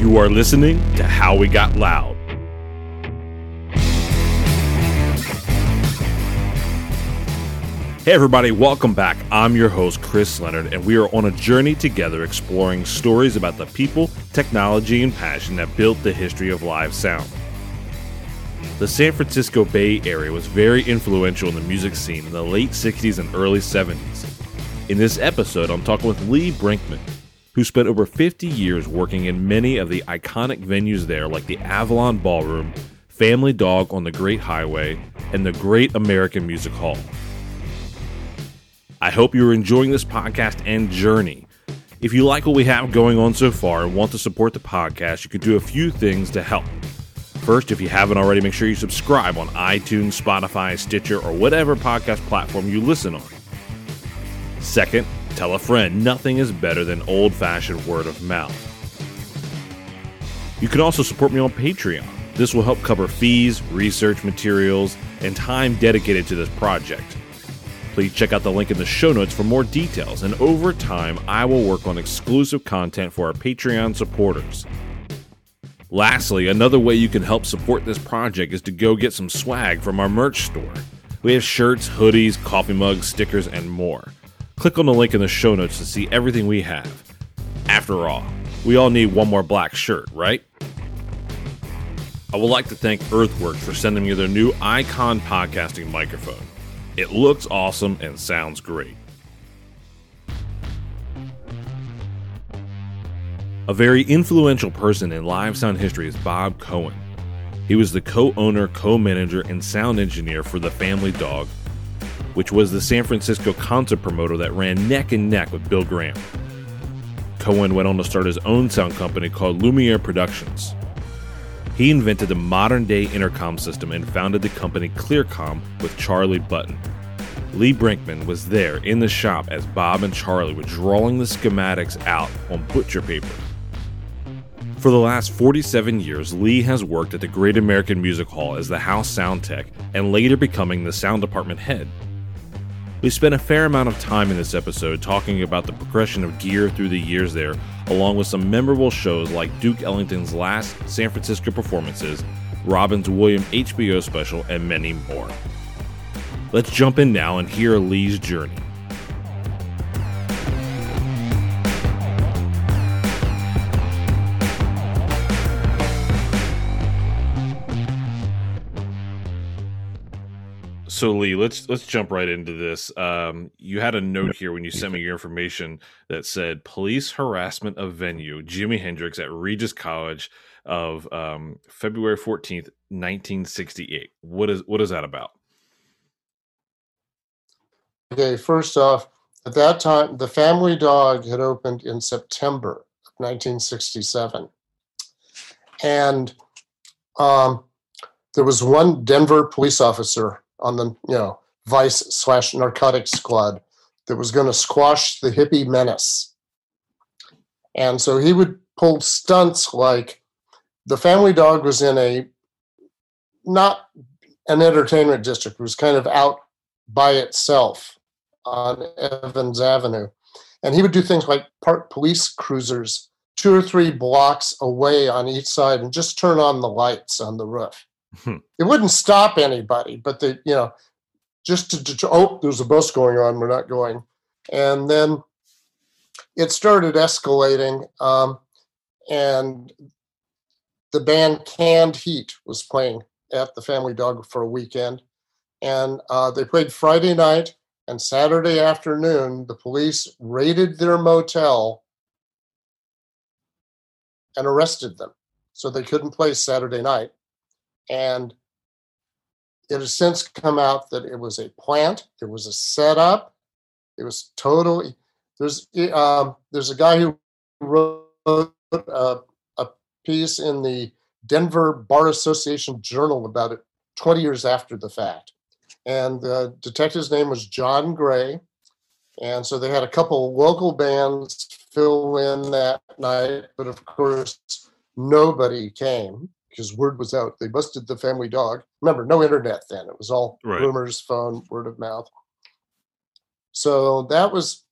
You are listening to How We Got Loud. Hey, everybody, welcome back. I'm your host, Chris Leonard, and we are on a journey together exploring stories about the people, technology, and passion that built the history of live sound. The San Francisco Bay Area was very influential in the music scene in the late 60s and early 70s. In this episode, I'm talking with Lee Brinkman, who spent over 50 years working in many of the iconic venues there, like the Avalon Ballroom, Family Dog on the Great Highway, and the Great American Music Hall. I hope you're enjoying this podcast and journey. If you like what we have going on so far and want to support the podcast, you can do a few things to help. First, if you haven't already, make sure you subscribe on iTunes, Spotify, Stitcher, or whatever podcast platform you listen on. Second, tell a friend. Nothing is better than old fashioned word of mouth. You can also support me on Patreon. This will help cover fees, research materials, and time dedicated to this project. Please check out the link in the show notes for more details, and over time, I will work on exclusive content for our Patreon supporters. Lastly, another way you can help support this project is to go get some swag from our merch store. We have shirts, hoodies, coffee mugs, stickers, and more. Click on the link in the show notes to see everything we have. After all, we all need one more black shirt, right? I would like to thank Earthworks for sending me their new Icon podcasting microphone. It looks awesome and sounds great. A very influential person in live sound history is Bob Cohen. He was the co owner, co manager, and sound engineer for the Family Dog, which was the San Francisco concert promoter that ran neck and neck with Bill Graham. Cohen went on to start his own sound company called Lumiere Productions. He invented the modern day intercom system and founded the company Clearcom with Charlie Butten. Lee Brinkman was there in the shop as Bob and Charlie were drawing the schematics out on butcher paper. For the last 47 years, Lee has worked at the Great American Music Hall as the house sound tech and later becoming the sound department head. We spent a fair amount of time in this episode talking about the progression of gear through the years there, along with some memorable shows like Duke Ellington's last San Francisco performances, Robin's Williams HBO special, and many more. Let's jump in now and hear Lee's journey. So Lee, let's let's jump right into this. Um, you had a note here when you sent me your information that said police harassment of venue Jimi Hendrix at Regis College of um, February fourteenth, nineteen sixty eight. What is what is that about? Okay, first off, at that time, the Family Dog had opened in September of 1967, and um, there was one Denver police officer on the you know vice slash narcotics squad that was going to squash the hippie menace. And so he would pull stunts like the family dog was in a not an entertainment district, it was kind of out by itself on Evans Avenue. And he would do things like park police cruisers two or three blocks away on each side and just turn on the lights on the roof. Hmm. It wouldn't stop anybody, but the you know, just to, to oh, there's a bus going on, we're not going, and then it started escalating, um, and the band Canned Heat was playing at the Family Dog for a weekend, and uh, they played Friday night and Saturday afternoon. The police raided their motel and arrested them, so they couldn't play Saturday night and it has since come out that it was a plant, it was a setup, it was totally. There's um, there's a guy who wrote a, a piece in the Denver Bar Association Journal about it 20 years after the fact, and the detective's name was John Gray, and so they had a couple local bands fill in that night, but of course nobody came because word was out. They busted the family dog. Remember, no internet then. It was all right. rumors, phone, word of mouth. So that was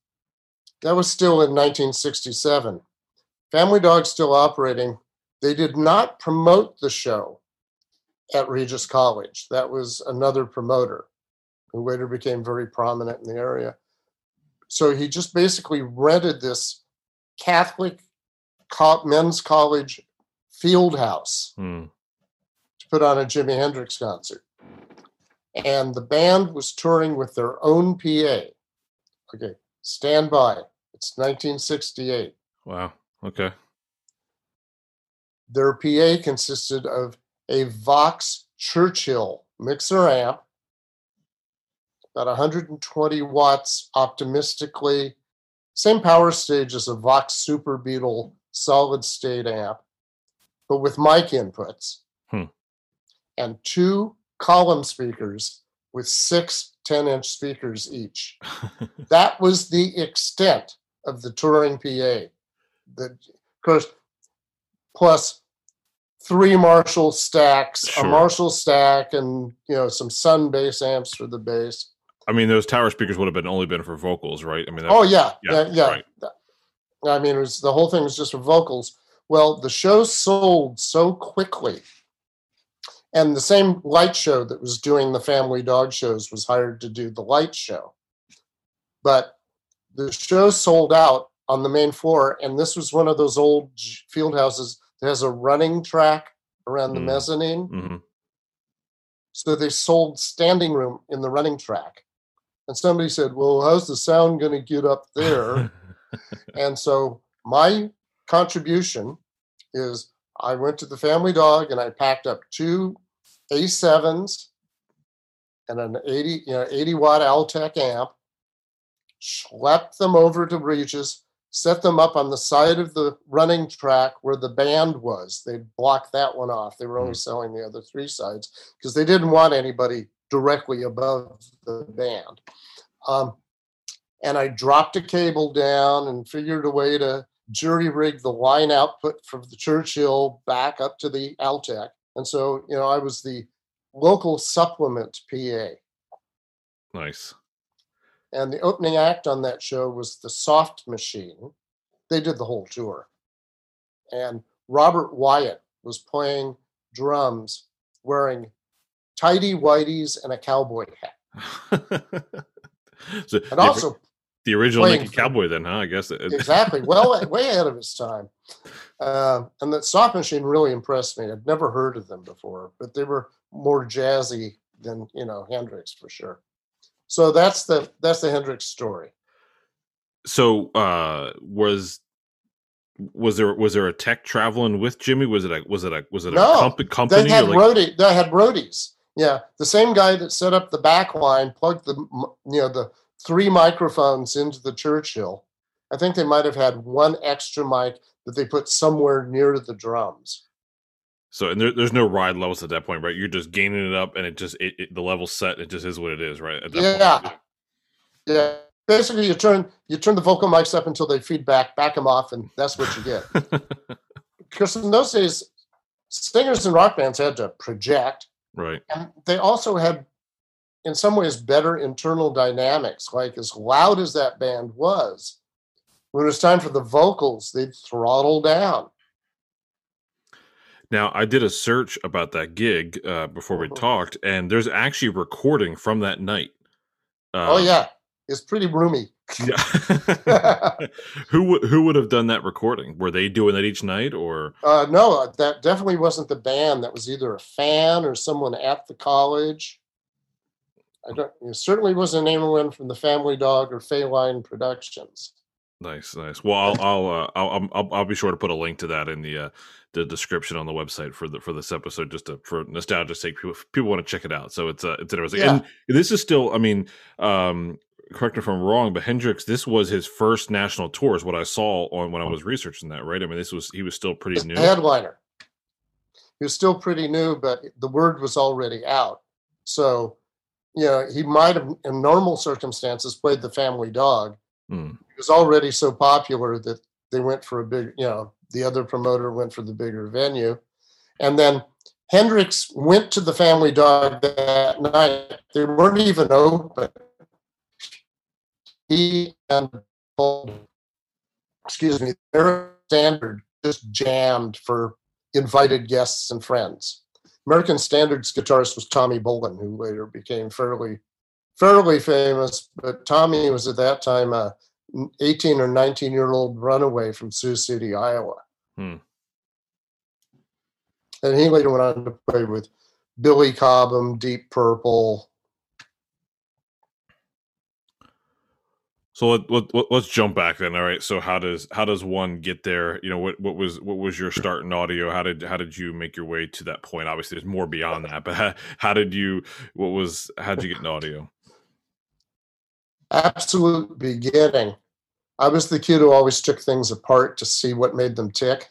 that was still in 1967. Family Dog still operating. They did not promote the show at Regis College. That was another promoter who later became very prominent in the area. So he just basically rented this Catholic men's college field house Hmm. to put on a Jimi Hendrix concert. And the band was touring with their own PA. Okay, stand by. It's 1968. Wow. Okay. Their PA consisted of a Vox Churchill mixer amp, about 120 watts optimistically, same power stage as a Vox Super Beatle solid state amp, but with mic inputs, Hmm. and two column speakers with six 10 inch speakers each. that was the extent of the touring PA. The, of course, plus three Marshall stacks, Sure. a Marshall stack, and you know some Sunn bass amps for the bass. I mean, those tower speakers would have been only been for vocals, right? I mean, Oh yeah, yeah, yeah, yeah. right. I mean, it was the whole thing was just for vocals. Well, the show sold so quickly, and the same light show that was doing the Family Dog shows was hired to do the light show. But the show sold out on the main floor, and this was one of those old field houses that has a running track around the Mm. mezzanine. hmm So they sold standing room in the running track. And somebody said, Well, how's the sound going to get up there? and so my contribution is I went to the family dog and I packed up two A7s and an 80, you know, 80 watt Altec amp, schlepped them over to Regis, set them up on the side of the running track where the band was. They blocked that one off. They were only selling the other three sides because they didn't want anybody directly above the band. Um, and I dropped a cable down and figured a way to jury rig the line output from the Churchill back up to the Altec. And so, you know, I was the local supplement PA. nice. And the opening act on that show was the Soft Machine. They did the whole tour. And Robert Wyatt was playing drums wearing tidy whities and a cowboy hat. so And also the original playing Naked for- Cowboy, then, huh? I guess. It, exactly well way ahead of his time uh, and that soft machine really impressed me i'd never heard of them before but they were more jazzy than you know hendrix for sure so that's the that's the hendrix story So, uh, was was there was there a tech traveling with Jimi? Was it a was it a was it a No, comp- they company? had or like, roadie they had roadies yeah the same guy that set up the back line plugged the you know the three microphones into the churchill i think they might have had one extra mic that they put somewhere near to the drums so, and there, there's no ride levels at that point, right? You're just gaining it up, and it just it, it, the level set. It just is what it is, right? At that Yeah. point. Yeah. Basically, you turn you turn the vocal mics up until they feed back, back them off, and that's what you get. because in those days, singers and rock bands had to project, right. and they also had, in some ways, better internal dynamics. Like as loud as that band was, when it was time for the vocals, they'd throttle down. Now, I did a search about that gig uh, before we Mhm. talked, and there's actually a recording from that night. Uh, oh yeah, it's pretty roomy. yeah. who would who would have done that recording? Were they doing that each night, or Uh, no, that definitely wasn't the band. That was either a fan or someone at the college. I don't. It certainly wasn't anyone from the Family Dog or Feline Productions. nice, nice? Well, I'll I'll, uh, I'll I'll I'll be sure to put a link to that in the uh, the description on the website for the for this episode, just to, for nostalgia's sake. People people want to check it out, so it's uh, it's interesting. Yeah. And this is still, I mean, um, correct me if I'm wrong, but Hendrix, this was his first national tour, is what I saw on when I was researching that. Right? I mean, this was he was still pretty new. headliner. He was still pretty new, but the word was already out. So, you know, he might have, in normal circumstances, played the Family Dog. Hmm. He was already so popular that they went for a big, you know, the other promoter went for the bigger venue. And then Hendrix went to the Family Dog that night. They weren't even open. He and excuse me, their standard just jammed for invited guests and friends. American Standards guitarist was Tommy Bolin, who later became fairly fairly famous. But Tommy was at that time a 18 or 19 year old runaway from Sioux City, Iowa. Hmm. And he later went on to play with Billy Cobham, Deep Purple, So let, let, let's jump back then. All right. So how does how does one get there? You know, what what was what was your start in audio? How did how did you make your way to that point? Obviously, there's more beyond that, but how, how did you? What was how did you get in audio? Absolute beginning. I was the kid who always took things apart to see what made them tick.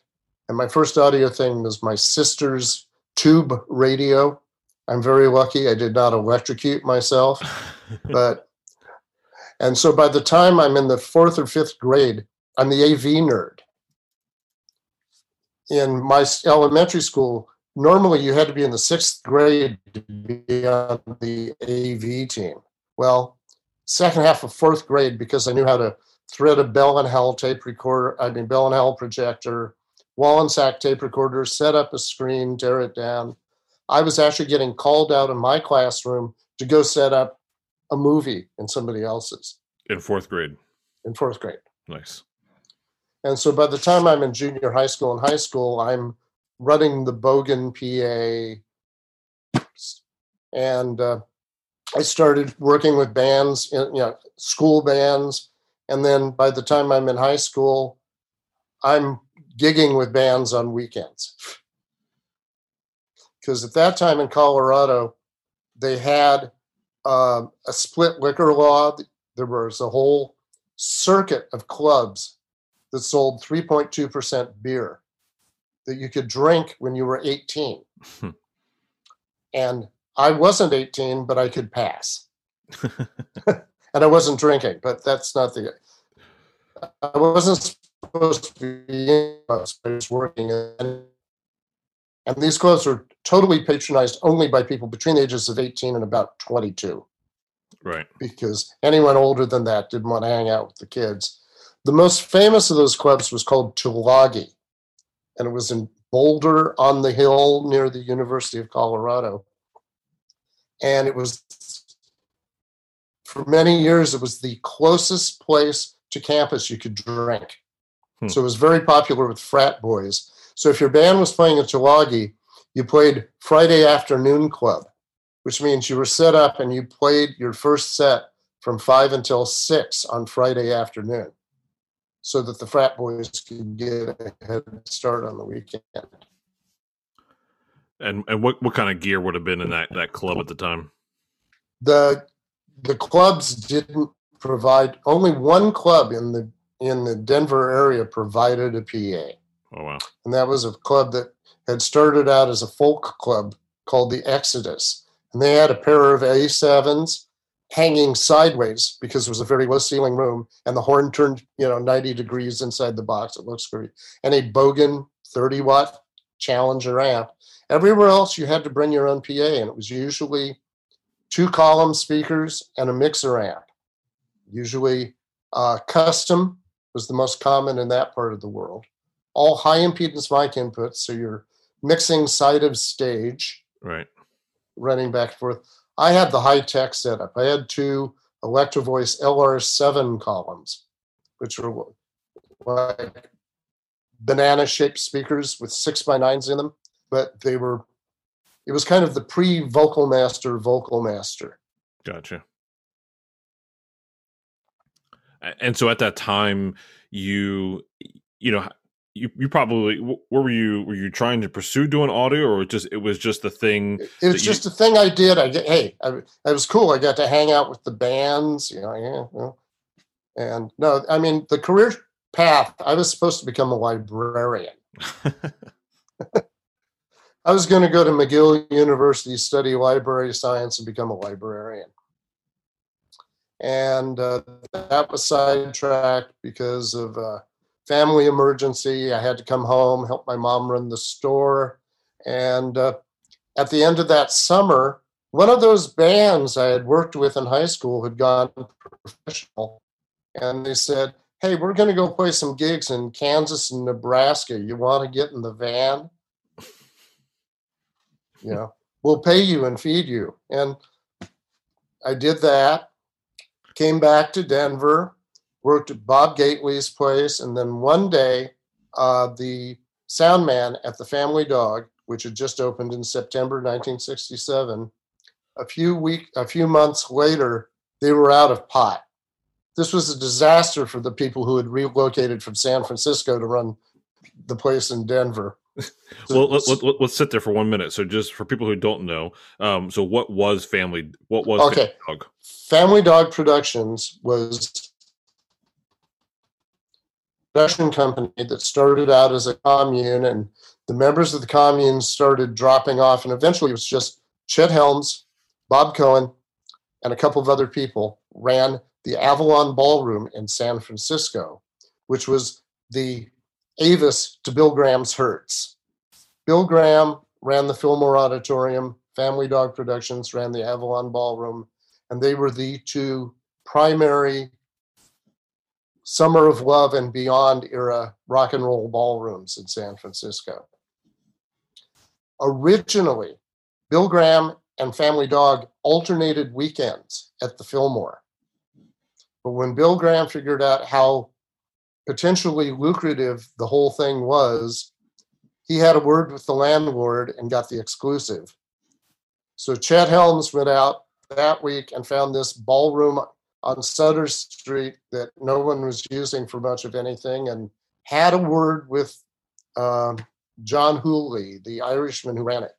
And my first audio thing was my sister's tube radio. I'm very lucky. I did not electrocute myself, but and so by the time I'm in the fourth or fifth grade, I'm the AV nerd. In my elementary school, normally you had to be in the sixth grade to be on the AV team. Well, second half of fourth grade, because I knew how to thread a Bell and Howell tape recorder, I mean Bell and Howell projector, Wollensak tape recorder, set up a screen, tear it down. I was actually getting called out in my classroom to go set up a movie in somebody else's. In fourth grade. In fourth grade. Nice. And so by the time I'm in junior high school and high school, I'm running the Bogen PA. And uh, I started working with bands, in, you know, school bands. And then by the time I'm in high school, I'm gigging with bands on weekends. Because at that time in Colorado, they had uh, a split liquor law. There was a whole circuit of clubs that sold 3.2% beer that you could drink when you were 18. Hmm. and I wasn't 18, but I could pass. and I wasn't drinking, but that's not the. I wasn't supposed to be I was working. And, and these clubs were totally patronized only by people between the ages of 18 and about 22. Right. Because anyone older than that didn't want to hang out with the kids. The most famous of those clubs was called Tulagi, and it was in Boulder on the hill near the University of Colorado. And it was, for many years, it was the closest place to campus you could drink. Hmm. So it was very popular with frat boys. So if your band was playing at Tulagi, you played Friday afternoon club, which means you were set up and you played your first set from five until six on Friday afternoon so that the frat boys could get a head start on the weekend. And and what, what kind of gear would have been in that, that club at the time? The the clubs didn't provide only one club in the in the Denver area provided a PA. Oh wow. And that was a club that had started out as a folk club called the Exodus. And they had a pair of A7s hanging sideways because it was a very low ceiling room and the horn turned, you know, 90 degrees inside the box. It looks great. And a Bogen 30 watt Challenger amp. Everywhere else, you had to bring your own PA, and it was usually two column speakers and a mixer amp. Usually, uh, Kustom was the most common in that part of the world. All high impedance mic inputs, so you're mixing side of stage. Right running back and forth. I had the high tech setup. I had two Electro-Voice LR7 columns, which were like banana shaped speakers with six by nines in them, but they were, it was kind of the pre Vocal Master Vocal Master. Gotcha. And so at that time, you, you know, you, you probably were you were you trying to pursue doing audio or just it was just the thing it was just you... a thing i did. I get hey I, it was cool. I got to hang out with the bands you know yeah, yeah. and no i mean the career path i was supposed to become a librarian. I was going to go to mcgill university study library science and become a librarian. And uh, that was sidetracked because of uh, family emergency. I had to come home, help my mom run the store. And uh, at the end of that summer, one of those bands I had worked with in high school had gone professional. And they said, Hey, we're going to go play some gigs in Kansas and Nebraska. You want to get in the van? You know, we'll pay you and feed you. And I did that, came back to Denver, worked at Bob Gately's place, and then one day, uh, the sound man at the Family Dog, which had just opened in September 1967, a few week, a few months later, they were out of pot. This was a disaster for the people who had relocated from San Francisco to run the place in Denver. well, let, us let, sit there for one minute. So, just for people who don't know, um, so what was Family? What was okay? Family Dog? Family Dog Productions was company that started out as a commune, and the members of the commune started dropping off, and eventually it was just Chet Helms, Bob Cohen, and a couple of other people ran the Avalon Ballroom in San Francisco, which was the Avis to Bill Graham's Hertz. Bill Graham ran the Fillmore Auditorium, Family Dog Productions ran the Avalon Ballroom, and they were the two primary Summer of Love and Beyond era rock and roll ballrooms in San Francisco. Originally, Bill Graham and Family Dog alternated weekends at the Fillmore. But when Bill Graham figured out how potentially lucrative the whole thing was, he had a word with the landlord and got the exclusive. So Chet Helms went out that week and found this ballroom on Sutter Street that no one was using for much of anything and had a word with um, John Hooley, the Irishman who ran it.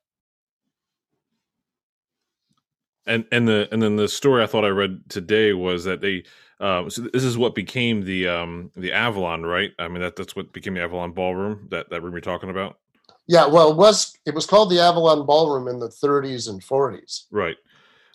And and the and then the story I thought I read today was that they um, so this is what became the um, the Avalon, right? I mean that that's what became the Avalon Ballroom. That that room you're talking about. Yeah, well, it was it was called the Avalon Ballroom in the 30s and 40s. Right.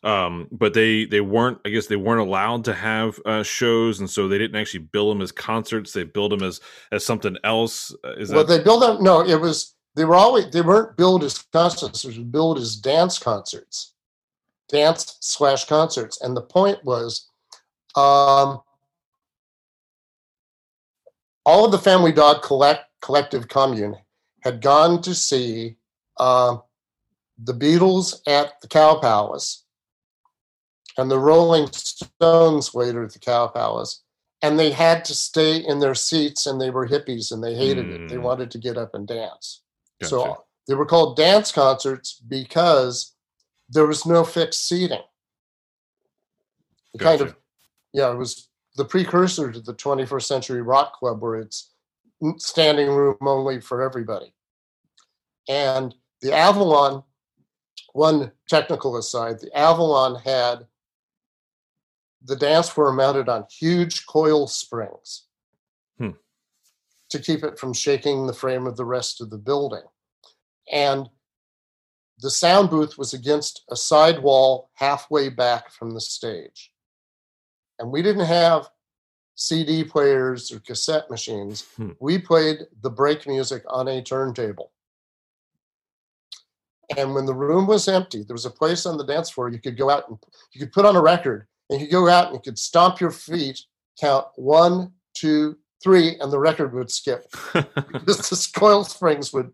Um, but they they weren't. I guess they weren't allowed to have uh, shows, and so they didn't actually bill them as concerts. They billed them as as something else. Uh, is well, that... they billed them. No, it was they were always they weren't billed as concerts. They were billed as dance concerts, dance slash concerts. And the point was um, all of the Family Dog collect, collective commune had gone to see uh, the Beatles at the Cow Palace and the Rolling Stones later at the Cow Palace. And they had to stay in their seats and they were hippies and they hated mm. it. They hmm. wanted to get up and dance. Gotcha. So they were called dance concerts because there was no fixed seating. Gotcha. Kind of yeah, it was the precursor to the 21st Century Rock Club, where it's standing room only for everybody. And the Avalon, one technical aside, the Avalon had the dance floor mounted on huge coil springs hmm. to keep it from shaking the frame of the rest of the building. And the sound booth was against a side wall halfway back from the stage and we didn't have CD players or cassette machines. Hmm. We played the break music on a turntable. And when the room was empty, there was a place on the dance floor you could go out and you could put on a record and you go out and you could stomp your feet, count one, two, three, and the record would skip. because the coil springs would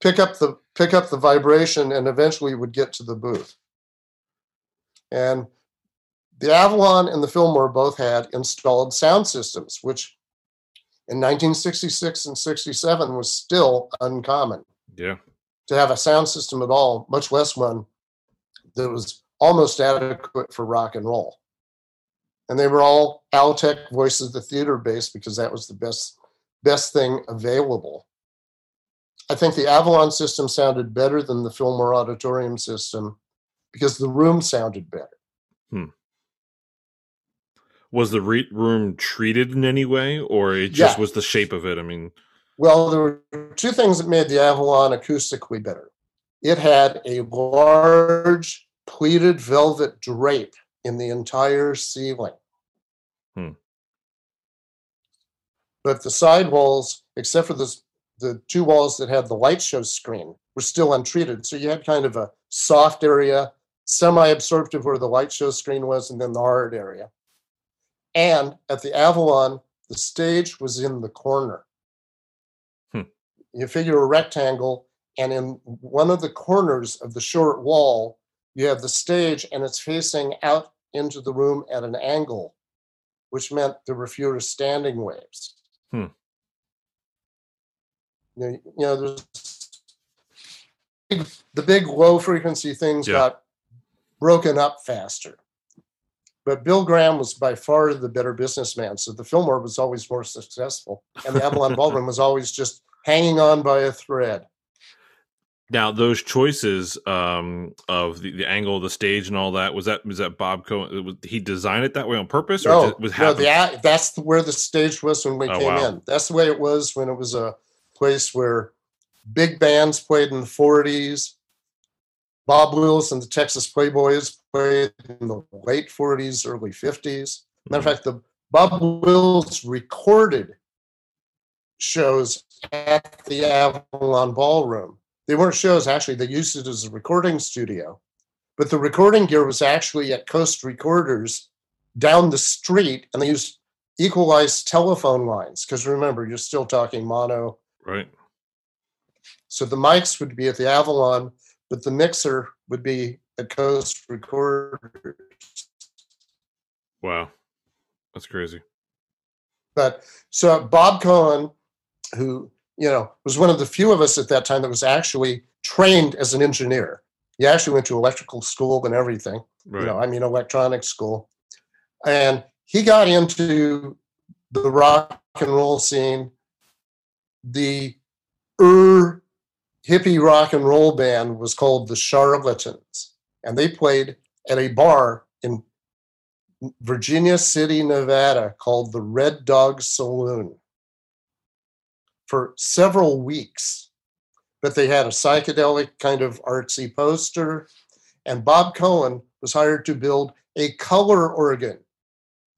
pick up the pick up the vibration and eventually would get to the booth. And the Avalon and the Fillmore both had installed sound systems, which in 1966 and 67 was still uncommon. Yeah. To have a sound system at all, much less one that was almost adequate for rock and roll. And they were all Altec Voices of the Theater based because that was the best best thing available. I think the Avalon system sounded better than the Fillmore Auditorium system because the room sounded better. Hmm was the re- room treated in any way or it just yeah. was the shape of it i mean well there were two things that made the avalon acoustically better it had a large pleated velvet drape in the entire ceiling hmm. but the side walls except for the, the two walls that had the light show screen were still untreated so you had kind of a soft area semi-absorptive where the light show screen was and then the hard area and at the Avalon, the stage was in the corner. Hmm. You figure a rectangle, And in one of the corners of the short wall, you have the stage and it's facing out into the room at an angle, which meant there were fewer standing waves. Hmm. You know, there's the big low frequency things Yeah. got broken up faster. But Bill Graham was by far the better businessman. So the Fillmore was always more successful. And the Avalon Ballroom was always just hanging on by a thread. Now, those choices um, of the, the angle of the stage and all that was that was that Bob Cohen? Was, he designed it that way on purpose, or No, was no the, that's the- where the stage was when we Oh, came wow. in. That's the way it was when it was a place where big bands played in the 40s. Bob Wills and the Texas Playboys played in the late 40s, early 50s. Matter of fact, the Bob Wills recorded shows at the Avalon Ballroom. They weren't shows, actually, they used it as a recording studio. But the recording gear was actually at Coast Recorders down the street, and they used equalized telephone lines. Because remember, you're still talking mono. right. So the mics would be at the Avalon, but the mixer would be at Coast Recorders. Wow, that's crazy. But so Bob Cohen, who you know was one of the few of us at that time that was actually trained as an engineer. He actually went to electrical school and everything. Right. You know, I mean electronics school, and he got into the rock and roll scene. The er hippie rock and roll band was called the Charlatans, and they played at a bar in Virginia City, Nevada, called the Red Dog Saloon for several weeks. But they had a psychedelic kind of artsy poster, and Bob Cohen was hired to build a color organ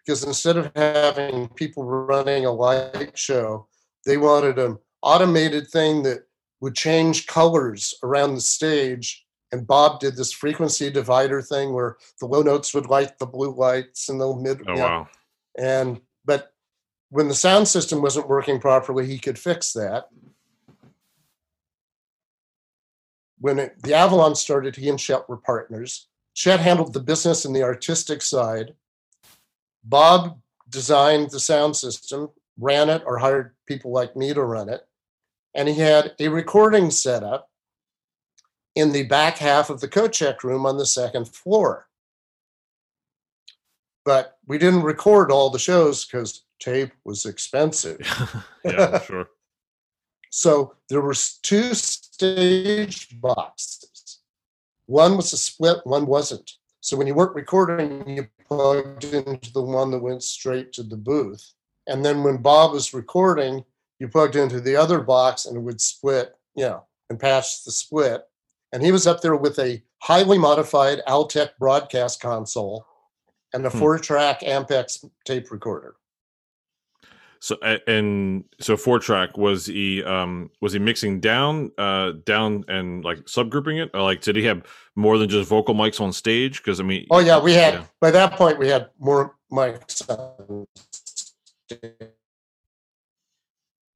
because instead of having people running a light show, they wanted an automated thing that would change colors around the stage. And Bob did this frequency divider thing where the low notes would light the blue lights and the mid. Oh yeah. wow. And but when the sound system wasn't working properly, he could fix that. When it, the Avalon started, he and Chet were partners. Chet handled the business and the artistic side. Bob designed the sound system, ran it, or hired people like me to run it. And he had a recording setup in the back half of the coat check room on the second floor but we didn't record all the shows because tape was expensive. yeah, sure. So there were two stage boxes. One was a split, one wasn't. So when you weren't recording, you plugged into the one that went straight to the booth. And then when Bob was recording, you plugged into the other box and it would split, you know, and patch the split. And he was up there with a highly modified Altec broadcast console and a Hmm. four track Ampex tape recorder. So and so four track was he um was he mixing down uh down and like subgrouping it or like did he have more than just vocal mics on stage? Because I mean, Oh yeah, we had Yeah. by that point we had more mics.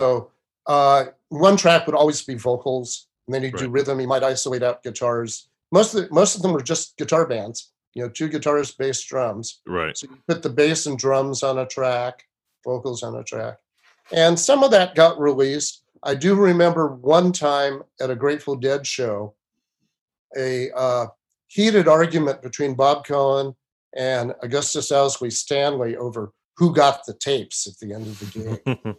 So uh, one track would always be vocals, and then he'd do rhythm. He might isolate out guitars. Most of the, most of them were just guitar bands. You know, two guitars, bass, drums. right. So you put the bass and drums on a track, vocals on a track. And some of that got released. I do remember one time at a Grateful Dead show, a uh, heated argument between Bob Cohen and Augustus Owsley Stanley over who got the tapes at the end of the game.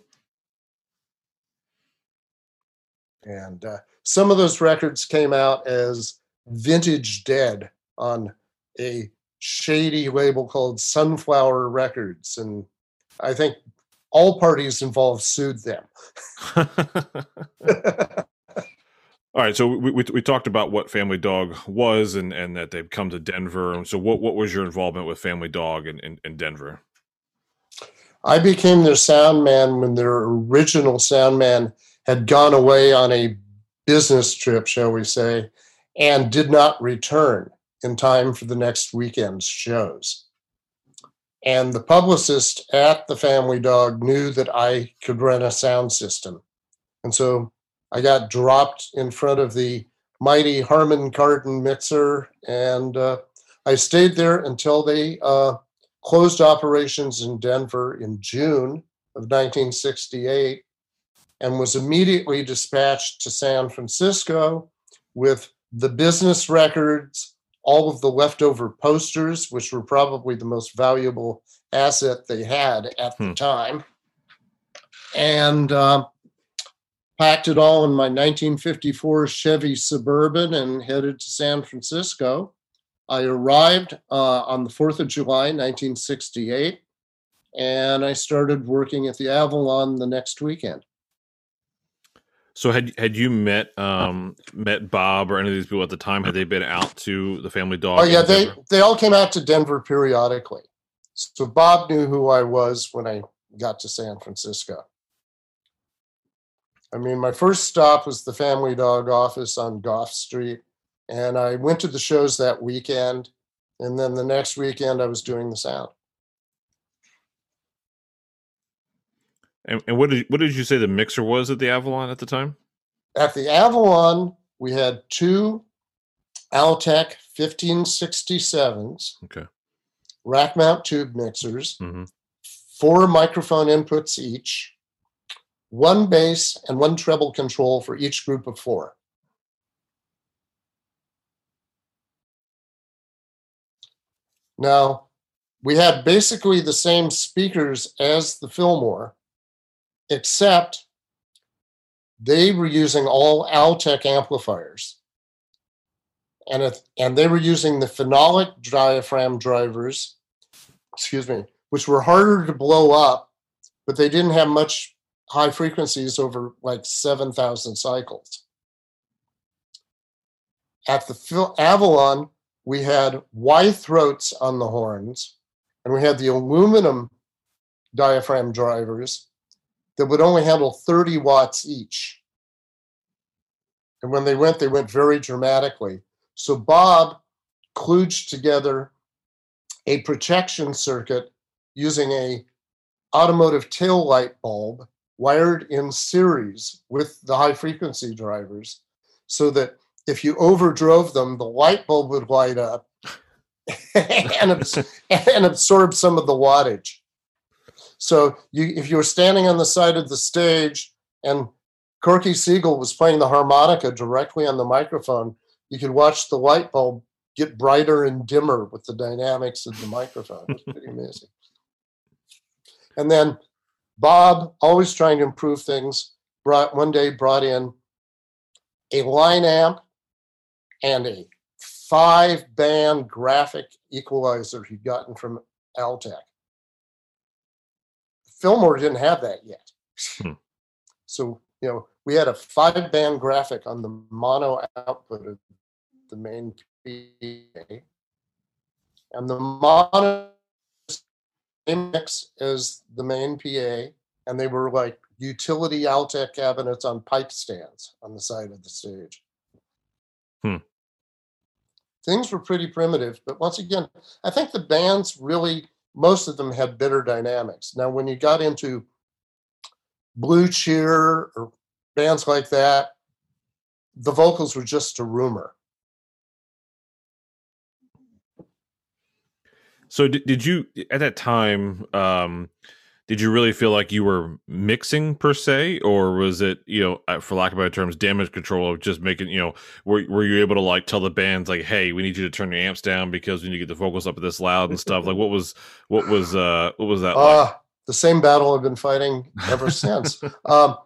and uh, some of those records came out as vintage dead on a shady label called Sunflower Records. And I think all parties involved sued them. All right, so we, we we talked about what Family Dog was and and that they've come to Denver. So what what was your involvement with Family Dog in, in, in Denver? I became their sound man when their original sound man had gone away on a business trip, shall we say, and did not return in time for the next weekend's shows. And the publicist at the Family Dog knew that I could run a sound system. And so I got dropped in front of the mighty Harman Kardon mixer, and uh, I stayed there until they uh, closed operations in Denver in June of 1968 and was immediately dispatched to San Francisco with the business records, all of the leftover posters, which were probably the most valuable asset they had at hmm. the time, and uh, packed it all in my 1954 Chevy Suburban and headed to San Francisco. I arrived uh, on the 4th of July, 1968, and I started working at the Avalon the next weekend. So had had you met um, met Bob or any of these people at the time? Had they been out to the Family Dog? Oh yeah, they they all came out to Denver periodically. So Bob knew who I was when I got to San Francisco. I mean, my first stop was the Family Dog office on Gough Street, and I went to the shows that weekend, and then the next weekend I was doing the sound. And, and what did what did you say the mixer was at the Avalon at the time? At the Avalon, we had two Altec 1567s. Okay. Rack mount tube mixers, mm-hmm. four microphone inputs each, one bass and one treble control for each group of four. Now, we had basically the same speakers as the Fillmore, except they were using all Altec amplifiers. And, if, and they were using the phenolic diaphragm drivers, excuse me, which were harder to blow up, but they didn't have much high frequencies over like 7,000 cycles. At the Avalon, we had Y throats on the horns, and we had the aluminum diaphragm drivers that would only handle 30 watts each. And when they went, they went very dramatically. So Bob kludged together a protection circuit using a automotive tail light bulb wired in series with the high frequency drivers so that if you overdrove them, the light bulb would light up and, abs- and absorb some of the wattage. So you, if you were standing on the side of the stage and Corky Siegel was playing the harmonica directly on the microphone, you could watch the light bulb get brighter and dimmer with the dynamics of the microphone. It was pretty amazing. And then Bob, always trying to improve things, brought one day brought in a line amp and a five band graphic equalizer he'd gotten from Altec. Fillmore didn't have that yet. Hmm. So, you know, we had a five band graphic on the mono output of the main PA. And the mono mix is the main PA. And they were like utility Altec cabinets on pipe stands on the side of the stage. Hmm. Things were pretty primitive, but once again, I think the bands really most of them had bitter dynamics. Now, when you got into Blue Cheer or bands like that, the vocals were just a rumor. So did, did you at that time um did you really feel like you were mixing per se? Or was it you know uh, for lack of better terms damage control of just making you know were, were you able to like tell the bands like hey we need you to turn your amps down because we need to get the vocals up at this loud and stuff? Like what was what was uh what was that uh, like? the same battle i've been fighting ever since. Um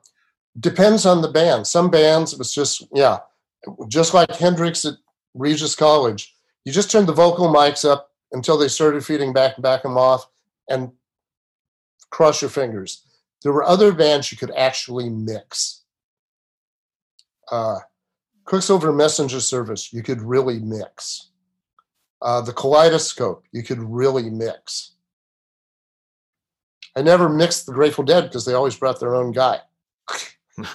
depends on the band. Some bands it was just yeah just like hendrix at regis college you just turned the vocal mics up until they started feeding back and back them off and cross your fingers. There were other bands you could actually mix. Uh, Quicksilver Messenger Service, you could really mix. Uh, the Kaleidoscope, you could really mix. I never mixed the Grateful Dead because they always brought their own guy.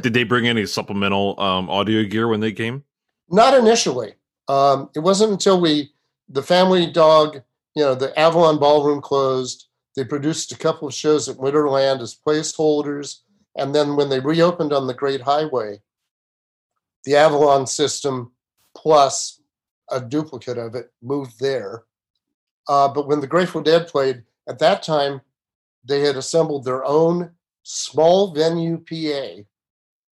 Did they bring any supplemental um, audio gear when they came? Not initially. Um, it wasn't until we, the family dog, you know, the Avalon Ballroom closed. They produced a couple of shows at Winterland as placeholders. And then when they reopened on the Great Highway, the Avalon system plus a duplicate of it moved there. Uh, but when the Grateful Dead played, at that time, they had assembled their own small venue PA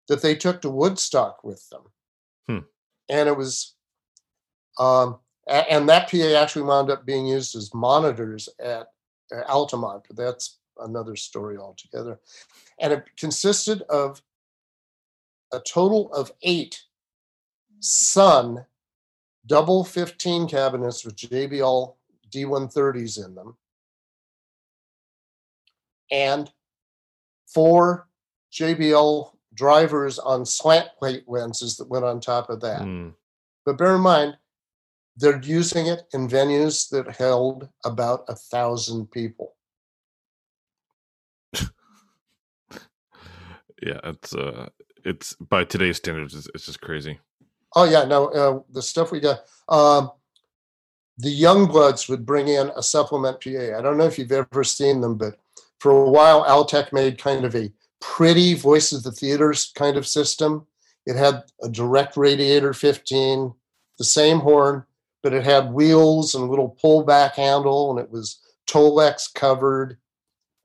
that they took to Woodstock with them. Hmm. And it was, um, and that PA actually wound up being used as monitors at Altamont, but that's another story altogether. And it consisted of a total of eight Sunn double 15 cabinets with JBL D130s in them, and four JBL drivers on slant plate lenses that went on top of that. Mm. But bear in mind, they're using it in venues that held about a thousand people. Yeah, it's uh, it's by today's standards, it's, it's just crazy. Oh yeah, no, uh, the stuff we got. Um, the Youngbloods would bring in a supplement PA. I don't know if you've ever seen them, but for a while, Altec made kind of a pretty voice of the theaters kind of system. It had a direct radiator 15, the same horn, but it had wheels and a little pullback handle, and it was Tolex covered.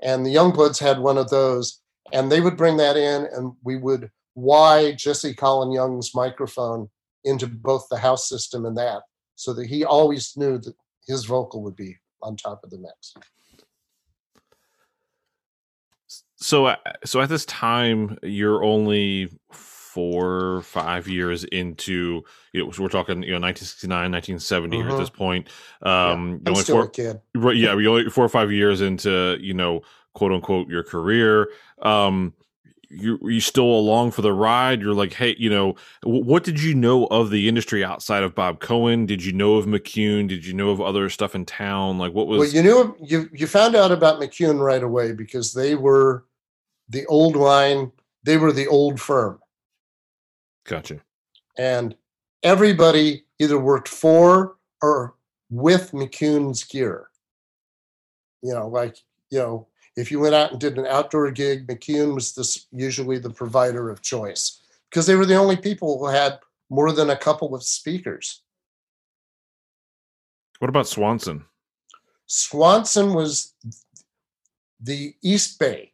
And the Youngbloods had one of those, and they would bring that in, and we would wire Jesse Colin Young's microphone into both the house system and that, so that he always knew that his vocal would be on top of the mix. So, uh, so at this time, you're only four, five years into. You know, so we're talking, you know, 1969, 1970 here at this point. Yeah, Um, I'm only still four, a kid. right? Yeah, you're only four or five years into, you know, quote unquote, your career. Um, you you still along for the ride? You're like, hey, you know, wh- what did you know of the industry outside of Bob Cohen? Did you know of McCune? Did you know of other stuff in town? Like, what was? Well, you knew you you found out about McCune right away because they were the old line. They were the old firm, gotcha. and everybody either worked for or with McCune's gear. You know, like you know, if you went out and did an outdoor gig, McCune was this usually the provider of choice because they were the only people who had more than a couple of speakers. What about Swanson? Swanson was the East Bay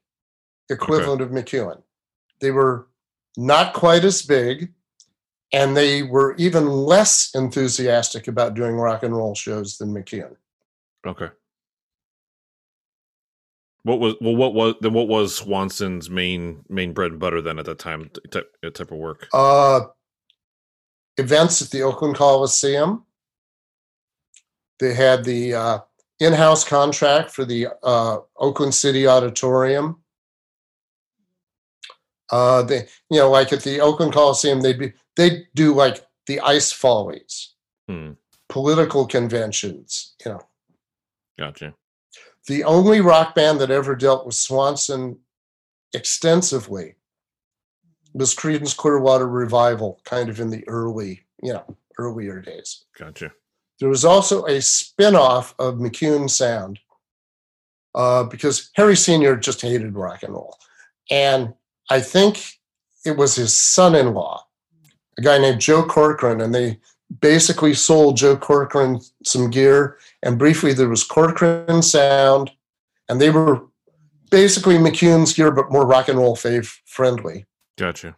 equivalent of McCune. They were not quite as big, and they were even less enthusiastic about doing rock and roll shows than McCune. Okay. What was well? What was then? What was Swanson's main main bread and butter then at that time? Type uh, type of work. Uh, events at the Oakland Coliseum. They had the uh, in-house contract for the uh, Oakland City Auditorium. Uh, they, you know, like at the Oakland Coliseum, they'd be they'd do like the ice follies, Hmm. political conventions. You know, Gotcha. the only rock band that ever dealt with Swanson extensively was Creedence Clearwater Revival, kind of in the early, you know, earlier days. Gotcha. There was also a spin-off of McCune Sound uh, because Harry Sr. just hated rock and roll. And I think it was his son-in-law, a guy named Joe Corcoran, and they basically sold Joe Corcoran some gear. And briefly, there was Corcoran Sound, and they were basically McCune's gear, but more rock and roll fave friendly. Gotcha.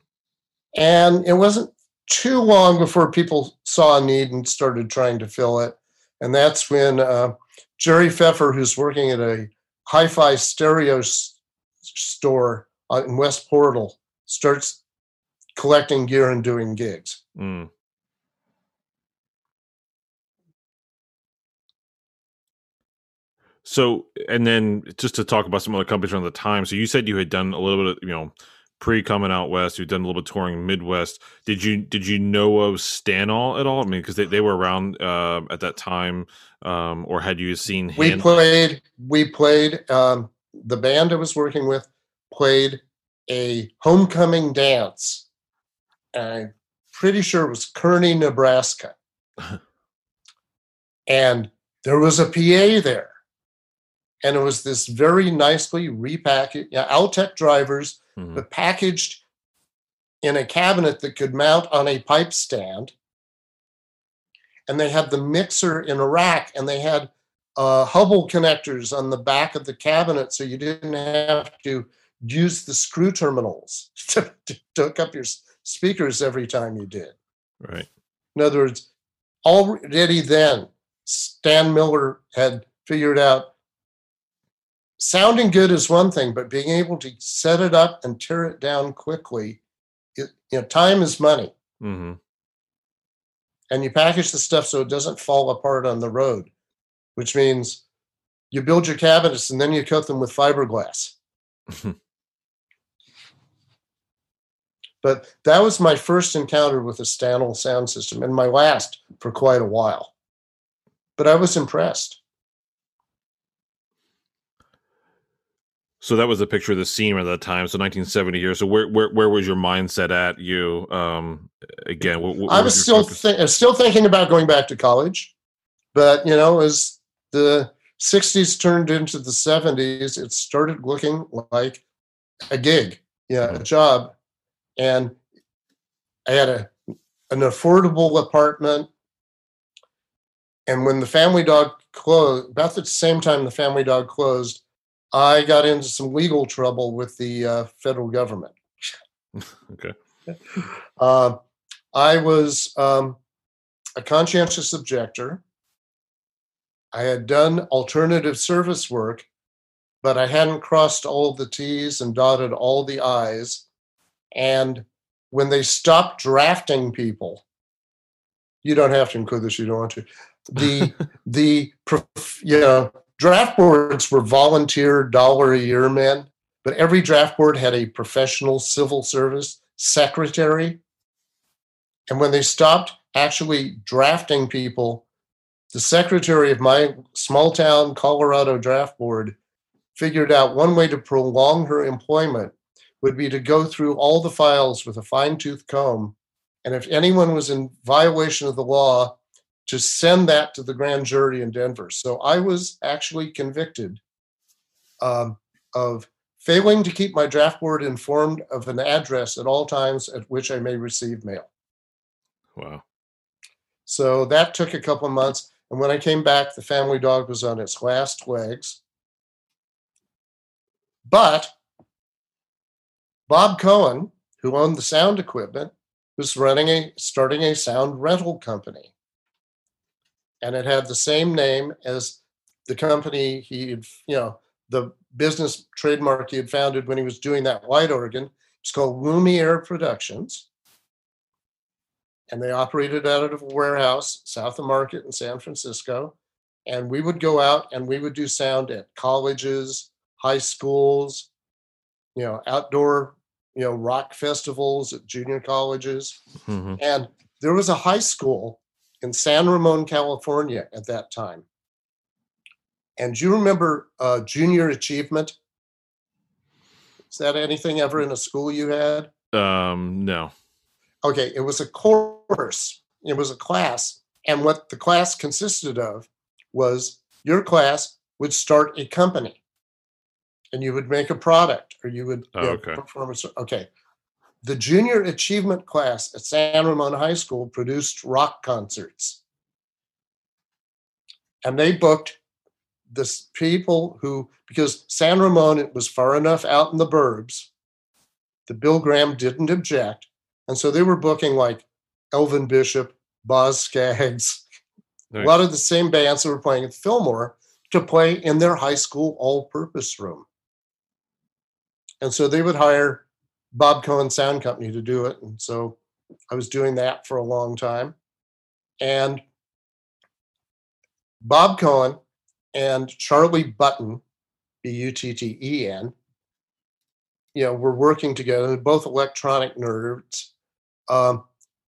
And it wasn't too long before people saw a need and started trying to fill it. And that's when uh, Jerry Pfeffer, who's working at a hi fi stereo s- store uh, in West Portal, starts collecting gear and doing gigs. Mm. So, and then just to talk about some other companies around the time. So, you said you had done a little bit of, you know, pre coming out west. You've done a little bit of touring Midwest. Did you did you know of Stanal at all? I mean, because they, they were around uh, at that time, um, or had you seen We played, we played, um, the band I was working with played a homecoming dance. I'm pretty sure it was Kearney, Nebraska. and there was a PA there. And it was this very nicely repackaged, yeah, Altec drivers Mhm. but packaged in a cabinet that could mount on a pipe stand. And they had the mixer in a rack, and they had uh, Hubbell connectors on the back of the cabinet, so you didn't have to use the screw terminals to, to hook up your speakers every time you did. Right. In other words, already then, Stan Miller had figured out sounding good is one thing, but being able to set it up and tear it down quickly, it, you know, time is money. hmm And you package the stuff so it doesn't fall apart on the road, which means you build your cabinets and then you coat them with fiberglass. But that was my first encounter with a Stanal sound system and my last for quite a while. But I was impressed. So that was a picture of the scene at that time. So 1970 here. So where where where was your mindset at? You um again. What, what I was your still thi- uh, still thinking about going back to college, but you know, as the '60s turned into the '70s, it started looking like a gig, yeah, a Mhm. job, and I had a an affordable apartment. And when the Family Dog closed, about the same time the Family Dog closed, I got into some legal trouble with the uh, federal government. okay. Uh, I was um, a conscientious objector. I had done alternative service work, but I hadn't crossed all the T's and dotted all the I's. And when they stopped drafting people, you don't have to include this, you don't want to. The the you know draft boards were volunteer dollar a year men, but every draft board had a professional civil service secretary. And when they stopped actually drafting people, the secretary of my small town Colorado draft board figured out one way to prolong her employment would be to go through all the files with a fine tooth comb. And if anyone was in violation of the law, to send that to the grand jury in Denver. So I was actually convicted um, of failing to keep my draft board informed of an address at all times at which I may receive mail. Wow. So that took a couple of months. And when I came back, the family dog was on its last legs. But Bob Cohen, who owned the sound equipment, was running a starting a sound rental company. And it had the same name as the company he had, you know, the business trademark he had founded when he was doing that white organ. It's called Lumiere Productions and they operated out of a warehouse south of Market in San Francisco. And we would go out and we would do sound at colleges, high schools, you know, outdoor, you know, rock festivals at junior colleges. hmm And there was a high school in San Ramon, California at that time. And do you remember uh, junior achievement? Is that anything ever in a school you had? Um. No. okay, it was a course, it was a class. And what the class consisted of was your class would start a company and you would make a product or you would Oh, you know, okay. perform a, okay. The junior achievement class at San Ramon High School produced rock concerts. And they booked this people who, because San Ramon it was far enough out in the burbs, the Bill Graham didn't object. And so they were booking like Elvin Bishop, Boz Scaggs, Nice. a lot of the same bands that were playing at Fillmore to play in their high school all purpose room. And so they would hire Bob Cohen Sound Company to do it. And so I was doing that for a long time. And Bob Cohen and Charlie Butten, B U T T E N, you know, were working together, both electronic nerds. Um,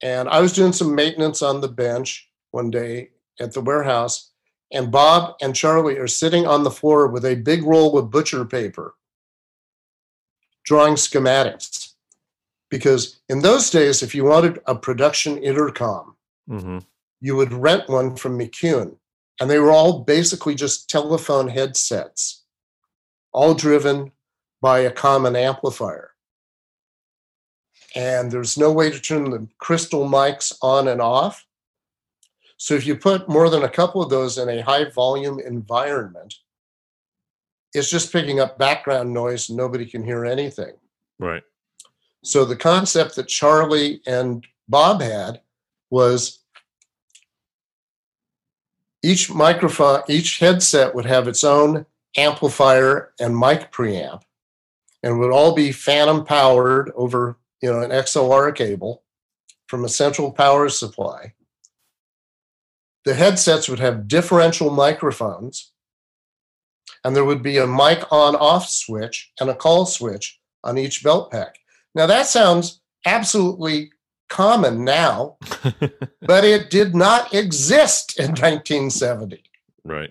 and I was doing some maintenance on the bench one day at the warehouse, and Bob and Charlie are sitting on the floor with a big roll of butcher paper drawing schematics. Because in those days, if you wanted a production intercom, hmm you would rent one from McCune, and they were all basically just telephone headsets, all driven by a common amplifier. and there's no way to turn the crystal mics on and off. So if you put more than a couple of those in a high volume environment, it's just picking up background noise and nobody can hear anything. Right. So the concept that Charlie and Bob had was each microphone, each headset would have its own amplifier and mic preamp and would all be phantom powered over, you know, an XLR cable from a central power supply. The headsets would have differential microphones and there would be a mic on off switch and a call switch on each belt pack. Now that sounds absolutely common now, but it did not exist in 1970. right.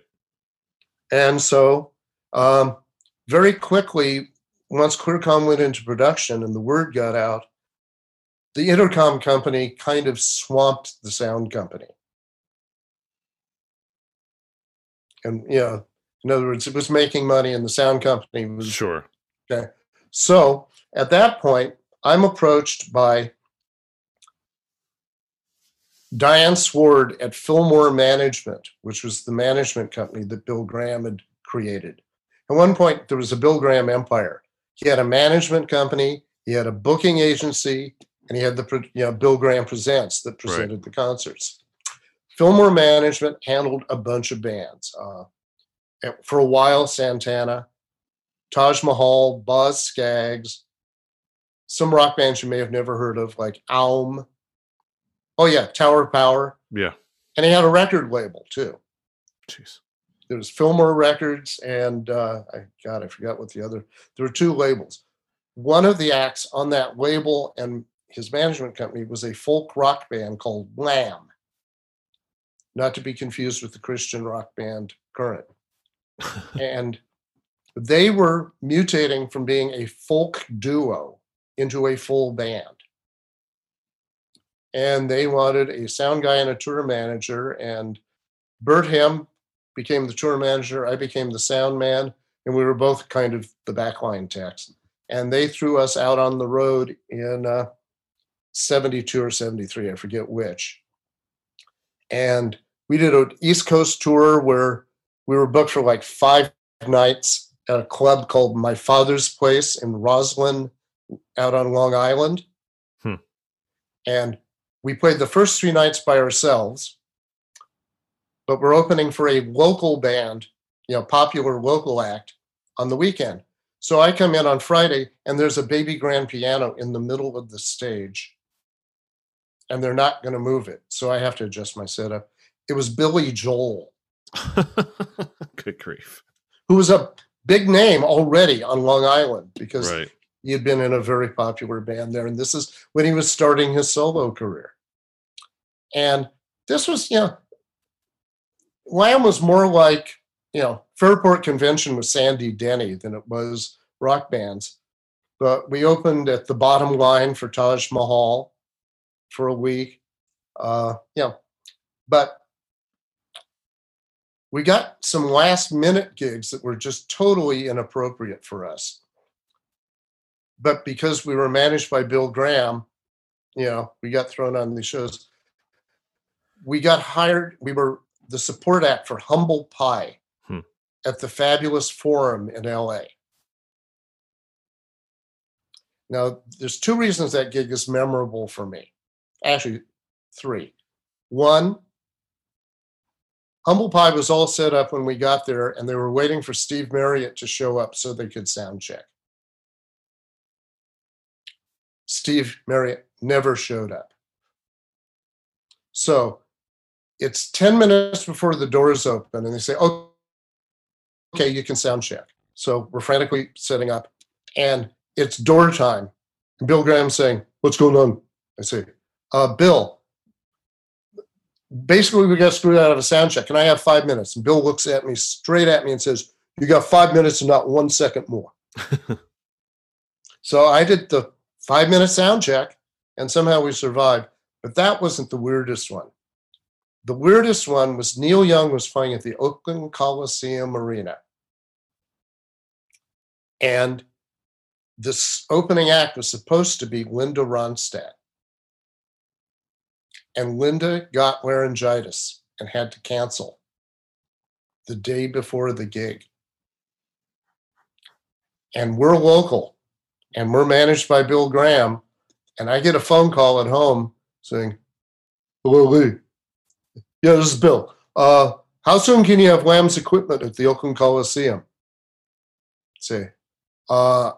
And so, um, very quickly, once Clearcom went into production and the word got out, the intercom company kind of swamped the sound company. And, you know, in other words, it was making money and the sound company was Sure. Okay. So at that point, I'm approached by Diane Sward at Fillmore Management, which was the management company that Bill Graham had created. At one point, there was a Bill Graham empire. He had a management company, he had a booking agency, and he had the you know, Bill Graham Presents that presented the concerts. Fillmore Management handled a bunch of bands. Uh, for a while, Santana, Taj Mahal, Boz Scaggs, some rock bands you may have never heard of, like Aum. Oh yeah, Tower of Power, Yeah. and he had a record label too. Jeez. There was Fillmore Records, and uh, I God, I forgot what the other. There were two labels. One of the acts on that label and his management company was a folk rock band called Lamb, not to be confused with the Christian rock band Current. And they were mutating from being a folk duo into a full band. And they wanted a sound guy and a tour manager. And Bert Hem became the tour manager. I became the sound man. And we were both kind of the backline techs. And they threw us out on the road in uh, 72 or 73, I forget which. And we did an East Coast tour where we were booked for like five nights at a club called My Father's Place in Roslyn, out on Long Island. Hmm. And we played the first three nights by ourselves, but we're opening for a local band, you know, popular local act on the weekend. So I come in on Friday and there's a baby grand piano in the middle of the stage. And they're not going to move it. So I have to adjust my setup. It was Billy Joel Good grief. who was a big name already on Long Island because Right. he had been in a very popular band there. And this is when he was starting his solo career. And this was, you know, Lamb was more like, you know, Fairport Convention with Sandy Denny than it was rock bands. But we opened at the bottom line for Taj Mahal for a week. Uh, you know, but we got some last minute gigs that were just totally inappropriate for us. But because we were managed by Bill Graham, you know, we got thrown on these shows. We got hired, we were the support act for Humble Pie Hmm. at the Fabulous Forum in LA. Now, there's two reasons that gig is memorable for me. Actually, three. One, Humble Pie was all set up when we got there, and they were waiting for Steve Marriott to show up so they could sound check. Steve Marriott never showed up. So it's 10 minutes before the doors open, and they say, "Oh, okay, you can sound check. So we're frantically setting up, and it's door time. And Bill Graham's saying, What's going on? I say, uh, Bill, basically we got screwed out of a sound check. Can I have five minutes? And Bill looks at me straight at me and says, You got five minutes and not one second more. so I did the five minute sound check and somehow we survived. But that wasn't the weirdest one. The weirdest one was Neil Young was playing at the Oakland Coliseum Arena. And this opening act was supposed to be Linda Ronstadt. And Linda got laryngitis and had to cancel the day before the gig. And we're local and we're managed by Bill Graham. And I get a phone call at home saying, Hello, Lee. Yeah, this is Bill. Uh, how soon can you have Lamb's equipment at the Oakland Coliseum? Say, uh,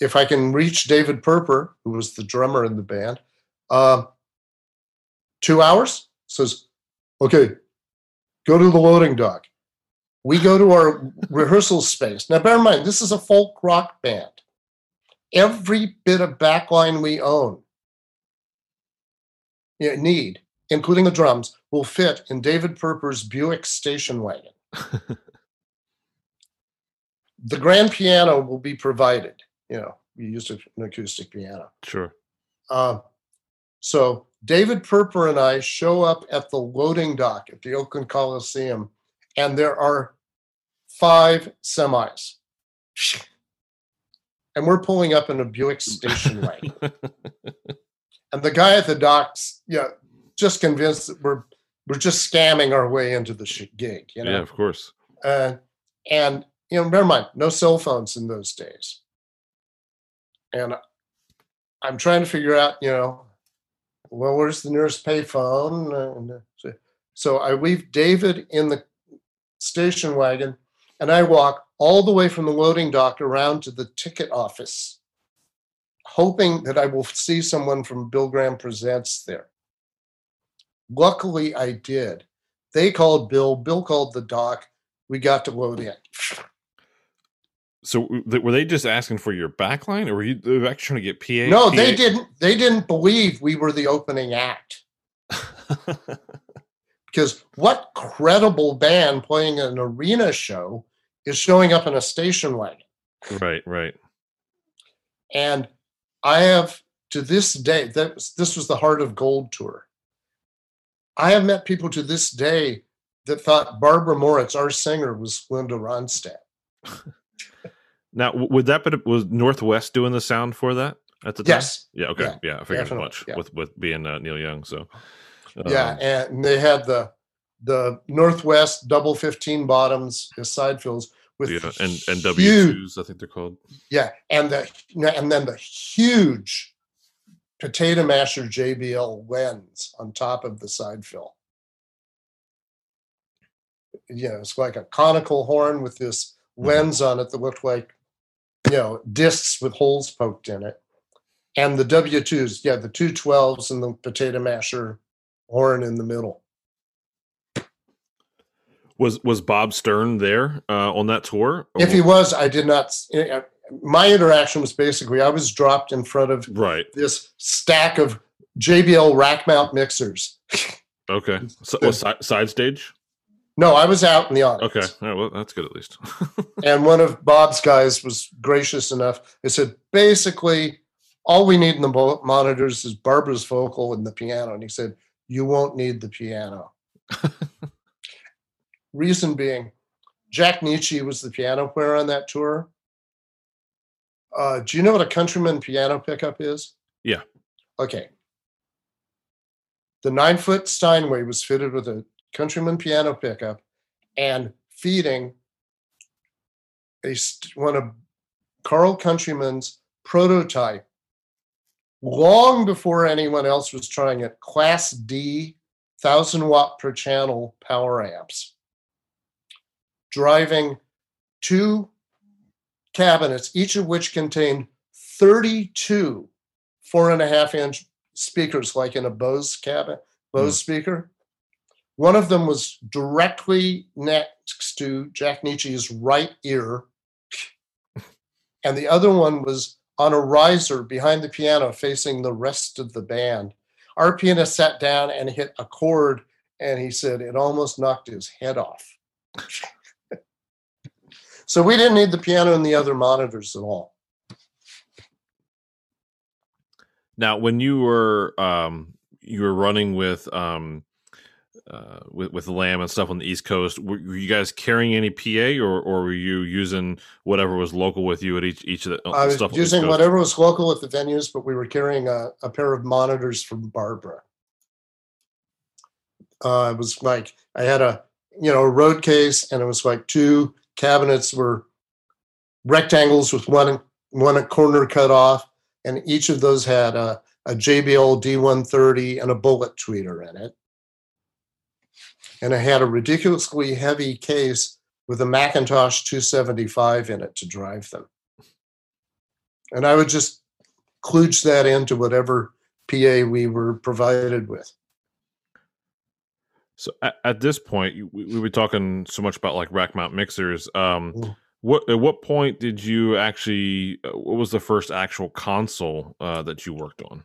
if I can reach David Perper, who was the drummer in the band, uh, two hours? Says, okay, go to the loading dock. We go to our rehearsal space. Now, bear in mind, this is a folk rock band. Every bit of backline we own, need, including the drums, will fit in David Perper's Buick station wagon. the grand piano will be provided. You know, we used an acoustic piano. Sure. Uh, so David Perper and I show up at the loading dock at the Oakland Coliseum, and there are five semis. And we're pulling up in a Buick station wagon. and the guy at the docks, yeah, just convinced that we're we're just scamming our way into the gig. You know? Yeah, of course. Uh, and you know, never mind, no cell phones in those days. And I'm trying to figure out, you know, well, where's the nearest payphone? And uh, so, so I leave David in the station wagon, and I walk all the way from the loading dock around to the ticket office, hoping that I will see someone from Bill Graham Presents there. Luckily, I did. They called Bill. Bill called the doc. We got to load in. So were they just asking for your backline, or were you they were actually trying to get PA? No, PA? they didn't. They didn't believe we were the opening act. because what credible band playing an arena show is showing up in a station wagon? right, right. And I have to this day that this was the Heart of Gold tour. I have met people to this day that thought Barbara Mauritz, our singer, was Linda Ronstadt. now, would that be was Northwest doing the sound for that at the time? Yes. Yeah. Okay. Yeah, Yeah. I figured as much yeah. with with being uh, Neil Young. So. yeah, um, and they had the the Northwest double fifteen bottoms as side fills with yeah, and and W twos, I think they're called. Yeah, and the and then the huge potato masher JBL lens on top of the side fill. Yeah, it's like a conical horn with this Mhm. lens on it that looked like, you know, discs with holes poked in it. And the W2s, yeah, the two 12s and the potato masher horn in the middle. Was was Bob Stern there uh, on that tour? If he was, I did not. eh, My interaction was basically I was dropped in front of right. this stack of JBL rack mount mixers. Okay. So, The- side, side stage. No, I was out in the audience. Okay. All right, well, that's good at least. And one of Bob's guys was gracious enough. They said, basically, all we need in the monitors is Barbara's vocal and the piano. And he said, you won't need the piano. Reason being, Jack Nitzsche was the piano player on that tour. Uh, do you know what a Countryman piano pickup is? Yeah. Okay. The nine foot Steinway was fitted with a Countryman piano pickup and feeding a one of Carl Countryman's prototype long before anyone else was trying it, Class D, 1000 watt per channel power amps, driving two cabinets, each of which contained 32 four and a half inch speakers, like in a Bose cabinet, Bose hmm. speaker. One of them was directly next to Jack Nitzsche's right ear, and the other one was on a riser behind the piano facing the rest of the band. Our pianist sat down and hit a chord, and he said it almost knocked his head off. so we didn't need the piano and the other monitors at all. now, when you were um, you were running with um, uh, with with Lamb and stuff on the East Coast. Were, were, you guys carrying any PA, or or were you using whatever was local with you at each each of the? Stuff? I was using whatever was local at the venues, but we were carrying a, a pair of monitors from Barbara. Uh, it was like I had a you know a road case, and it was like two cabinets were rectangles with one one corner cut off, and each of those had a, a JBL D130 and a bullet tweeter in it and I had a ridiculously heavy case with a McIntosh 275 in it to drive them. And I would just kludge that into whatever PA we were provided with. So at, at this point, we, we, were talking so much about like rack mount mixers. Um, mm. What at what point did you actually? Uh, what was the first actual console uh, that you worked on?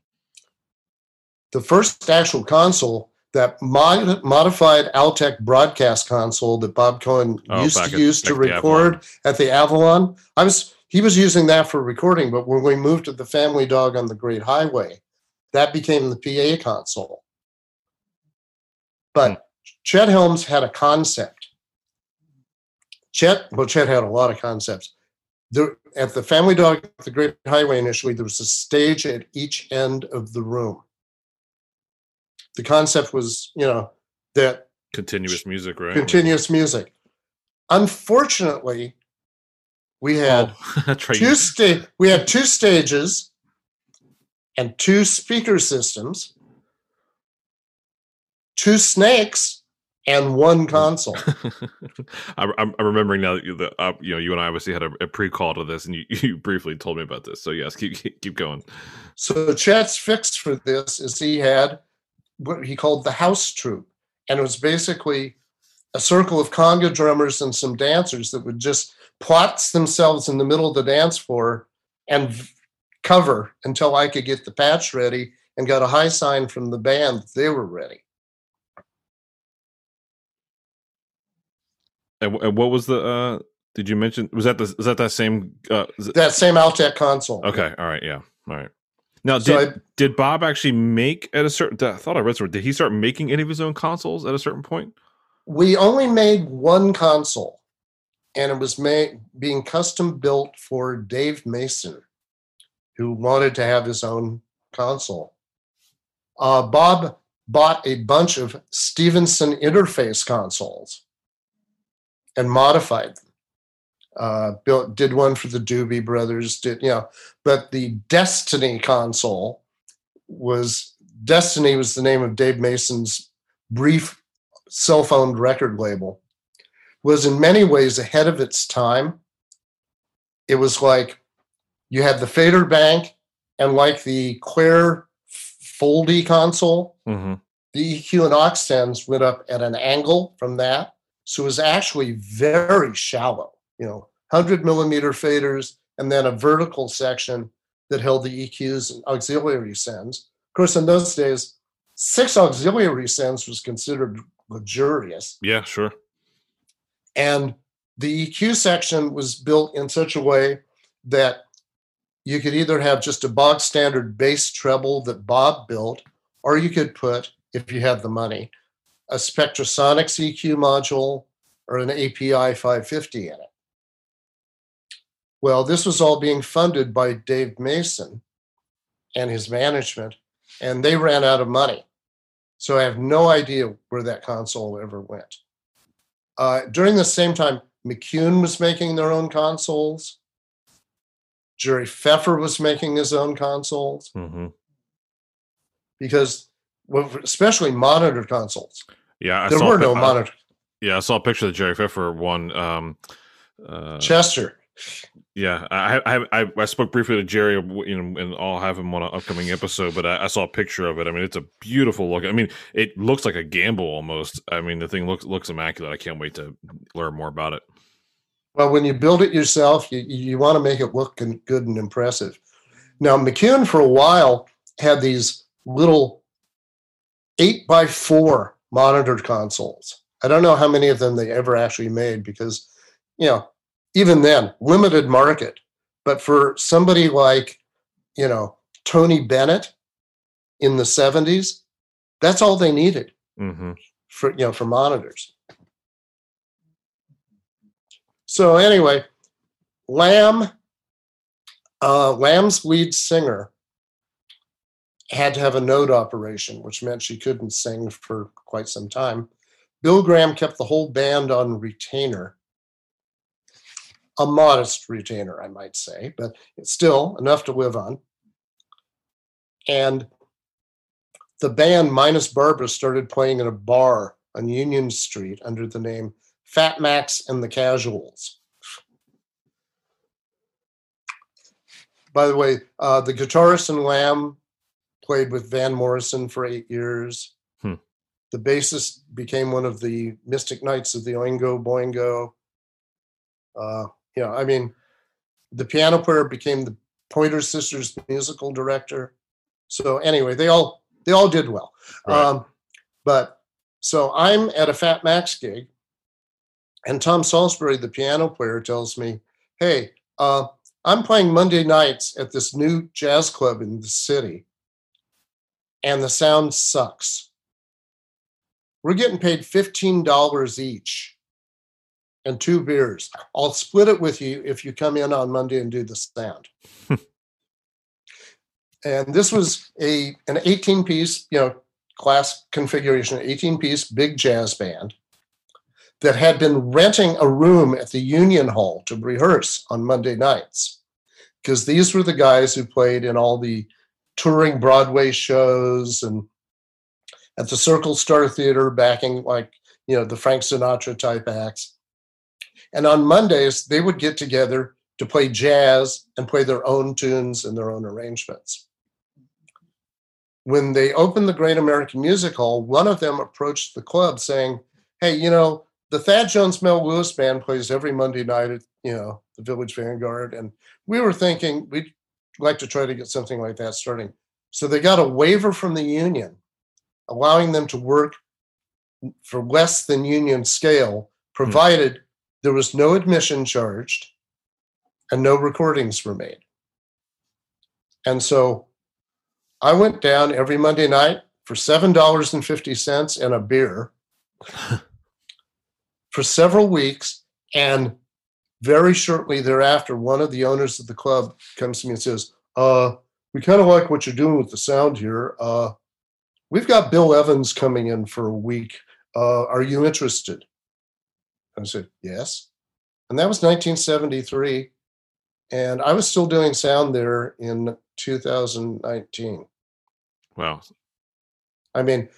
The first actual console that mod- modified Altec broadcast console that Bob Cohen oh, used to use to record at the Avalon. I was he was using that for recording, but when we moved to the Family Dog on the Great Highway, that became the PA console. But hmm. Chet Helms had a concept. Chet, well, Chet had a lot of concepts. There, at the Family Dog, at the Great Highway initially, there was a stage at each end of the room the concept was, you know, that continuous music, right? Continuous music. Unfortunately, we had oh, two sta- we had two stages and two speaker systems, two snakes, and one console. I, am remembering now that you, the, uh, you know you and I obviously had a, a, pre-call to this, and you, you briefly told me about this. So yes, keep keep going. So Chet's fix for this is he had what he called the house troupe. And it was basically a circle of conga drummers and some dancers that would just plot themselves in the middle of the dance floor and cover until I could get the patch ready and got a high sign from the band that they were ready. And, and what was the? uh Did you mention? Was that the? Is that that same? uh That same Altec console. Okay. All right. Yeah. All right. Now, did, so I, did Bob actually make at a certain? I thought I read somewhere. Did he start making any of his own consoles at a certain point? We only made one console, and it was made being custom built for Dave Mason, who wanted to have his own console. Uh, Bob bought a bunch of Stevenson interface consoles and modified them uh, built did one for the Doobie Brothers. Did you know? But the Destiny console was Destiny was the name of Dave Mason's brief cell phone record label. Was in many ways ahead of its time. It was like you had the fader bank and like the Clair Foldy console, mm-hmm. the EQ and aux went up at an angle from that. So it was actually very shallow, you know, 100 millimeter faders, and then a vertical section that held the EQs and auxiliary sends. Of course, in those days, six auxiliary sends was considered luxurious. Yeah, sure. And the EQ section was built in such a way that you could either have just a bog standard bass treble that Bob built, or you could put, if you had the money, a Spectrasonics EQ module or an API 550 in it. Well, this was all being funded by Dave Mason and his management, and they ran out of money. So I have no idea where that console ever went. Uh, during the same time, McCune was making their own consoles. Jerry Pfeffer was making his own consoles. Mm-hmm. Because, well, especially monitor consoles. Yeah, I there were no monitor. Yeah, I saw a picture of the Jerry Pfeffer one. Um, uh, Chester. Yeah, I, I I spoke briefly to Jerry, uh, you know, and I'll have him on an upcoming episode. But I, I, saw a picture of it. I mean, it's a beautiful look. I mean, it looks like a Gamble almost. I mean, the thing looks looks immaculate. I can't wait to learn more about it. Well, when you build it yourself, you you want to make it look good and impressive. Now, McCune for a while had these little eight by four monitored consoles. I don't know how many of them they ever actually made because, you know, even then, limited market. But for somebody like, you know, Tony Bennett in the 70s, that's all they needed. Mm-hmm. for you know for monitors. So anyway, Lamb, uh, Lamb's lead singer had to have a node operation, which meant she couldn't sing for quite some time. Bill Graham kept the whole band on retainer, a modest retainer, I might say, but it's still enough to live on. And the band, minus Barbara, started playing in a bar on Union Street under the name Fat Max and the Casuals. By the way, uh, the guitarist in Lamb played with Van Morrison for eight years. Hmm. The bassist became one of the Mystic Knights of the Oingo Boingo. Uh, you know, I mean, the piano player became the Pointer Sisters musical director. So anyway, they all they all did well. Right. Um, but so I'm at a Fat Max gig, and Tom Salisbury, the piano player, tells me, "Hey, uh, I'm playing Monday nights at this new jazz club in the city, and the sound sucks. We're getting paid fifteen dollars each." And two beers. I'll split it with you if you come in on Monday and do the sound. And this was a an 18 piece you know class configuration 18 piece big jazz band that had been renting a room at the union hall to rehearse on monday nights. Because these were the guys who played in all the touring broadway shows and at the circle star theater backing like you know the frank sinatra type acts and on mondays they would get together to play jazz and play their own tunes and their own arrangements when they opened the Great American Music Hall, one of them approached the club saying, Hey, you know, the Thad Jones Mel Lewis band plays every Monday night at, you know, the Village Vanguard. And we were thinking we'd like to try to get something like that starting. So they got a waiver from the union, allowing them to work for less than union scale, provided mm-hmm. There was no admission charged and no recordings were made. And so I went down every Monday night for $7.50 and a beer for several weeks. And very shortly thereafter, one of the owners of the club comes to me and says, uh, we kind of like what you're doing with the sound here. Uh, we've got Bill Evans coming in for a week. Uh, are you interested? I said, yes. And that was 1973. And I was still doing sound there in 2019. Wow. I mean,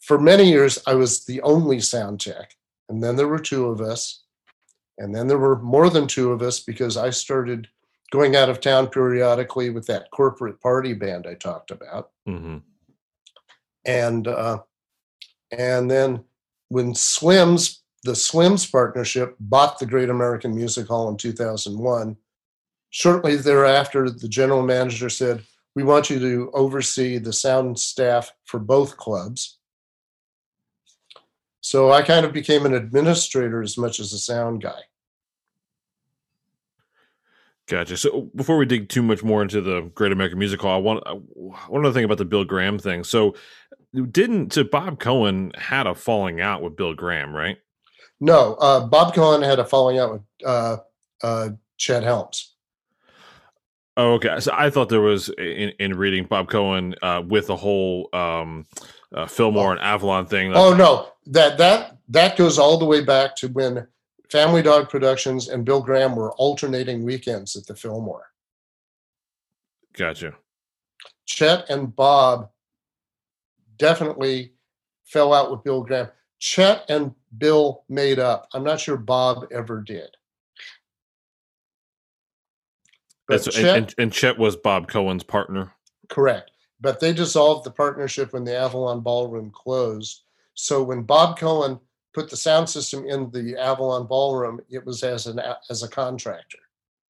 for many years, I was the only sound tech. And then there were two of us. And then there were more than two of us because I started going out of town periodically with that corporate party band I talked about. Mm-hmm. And uh, and then when Slims, the Slims partnership, bought the Great American Music Hall in 2001, shortly thereafter, the general manager said, we want you to oversee the sound staff for both clubs. So I kind of became an administrator as much as a sound guy. Gotcha. So before we dig too much more into the Great American Music Hall, I want one other thing about the Bill Graham thing. So didn't so Bob Cohen had a falling out with Bill Graham, right? No, uh, Bob Cohen had a falling out with uh, uh, Chet Helms. Oh, okay. So I thought there was in, in reading Bob Cohen uh, with the whole um, uh, Fillmore oh. and Avalon thing. Oh no, that that that goes all the way back to when Family Dog Productions and Bill Graham were alternating weekends at the Fillmore. Gotcha. Chet and Bob definitely fell out with Bill Graham. Chet and Bill made up. I'm not sure Bob ever did. But Chet, and, and Chet was Bob Cohen's partner. Correct. But they dissolved the partnership when the Avalon Ballroom closed. So when Bob Cohen put the sound system in the Avalon Ballroom, it was as an as a contractor.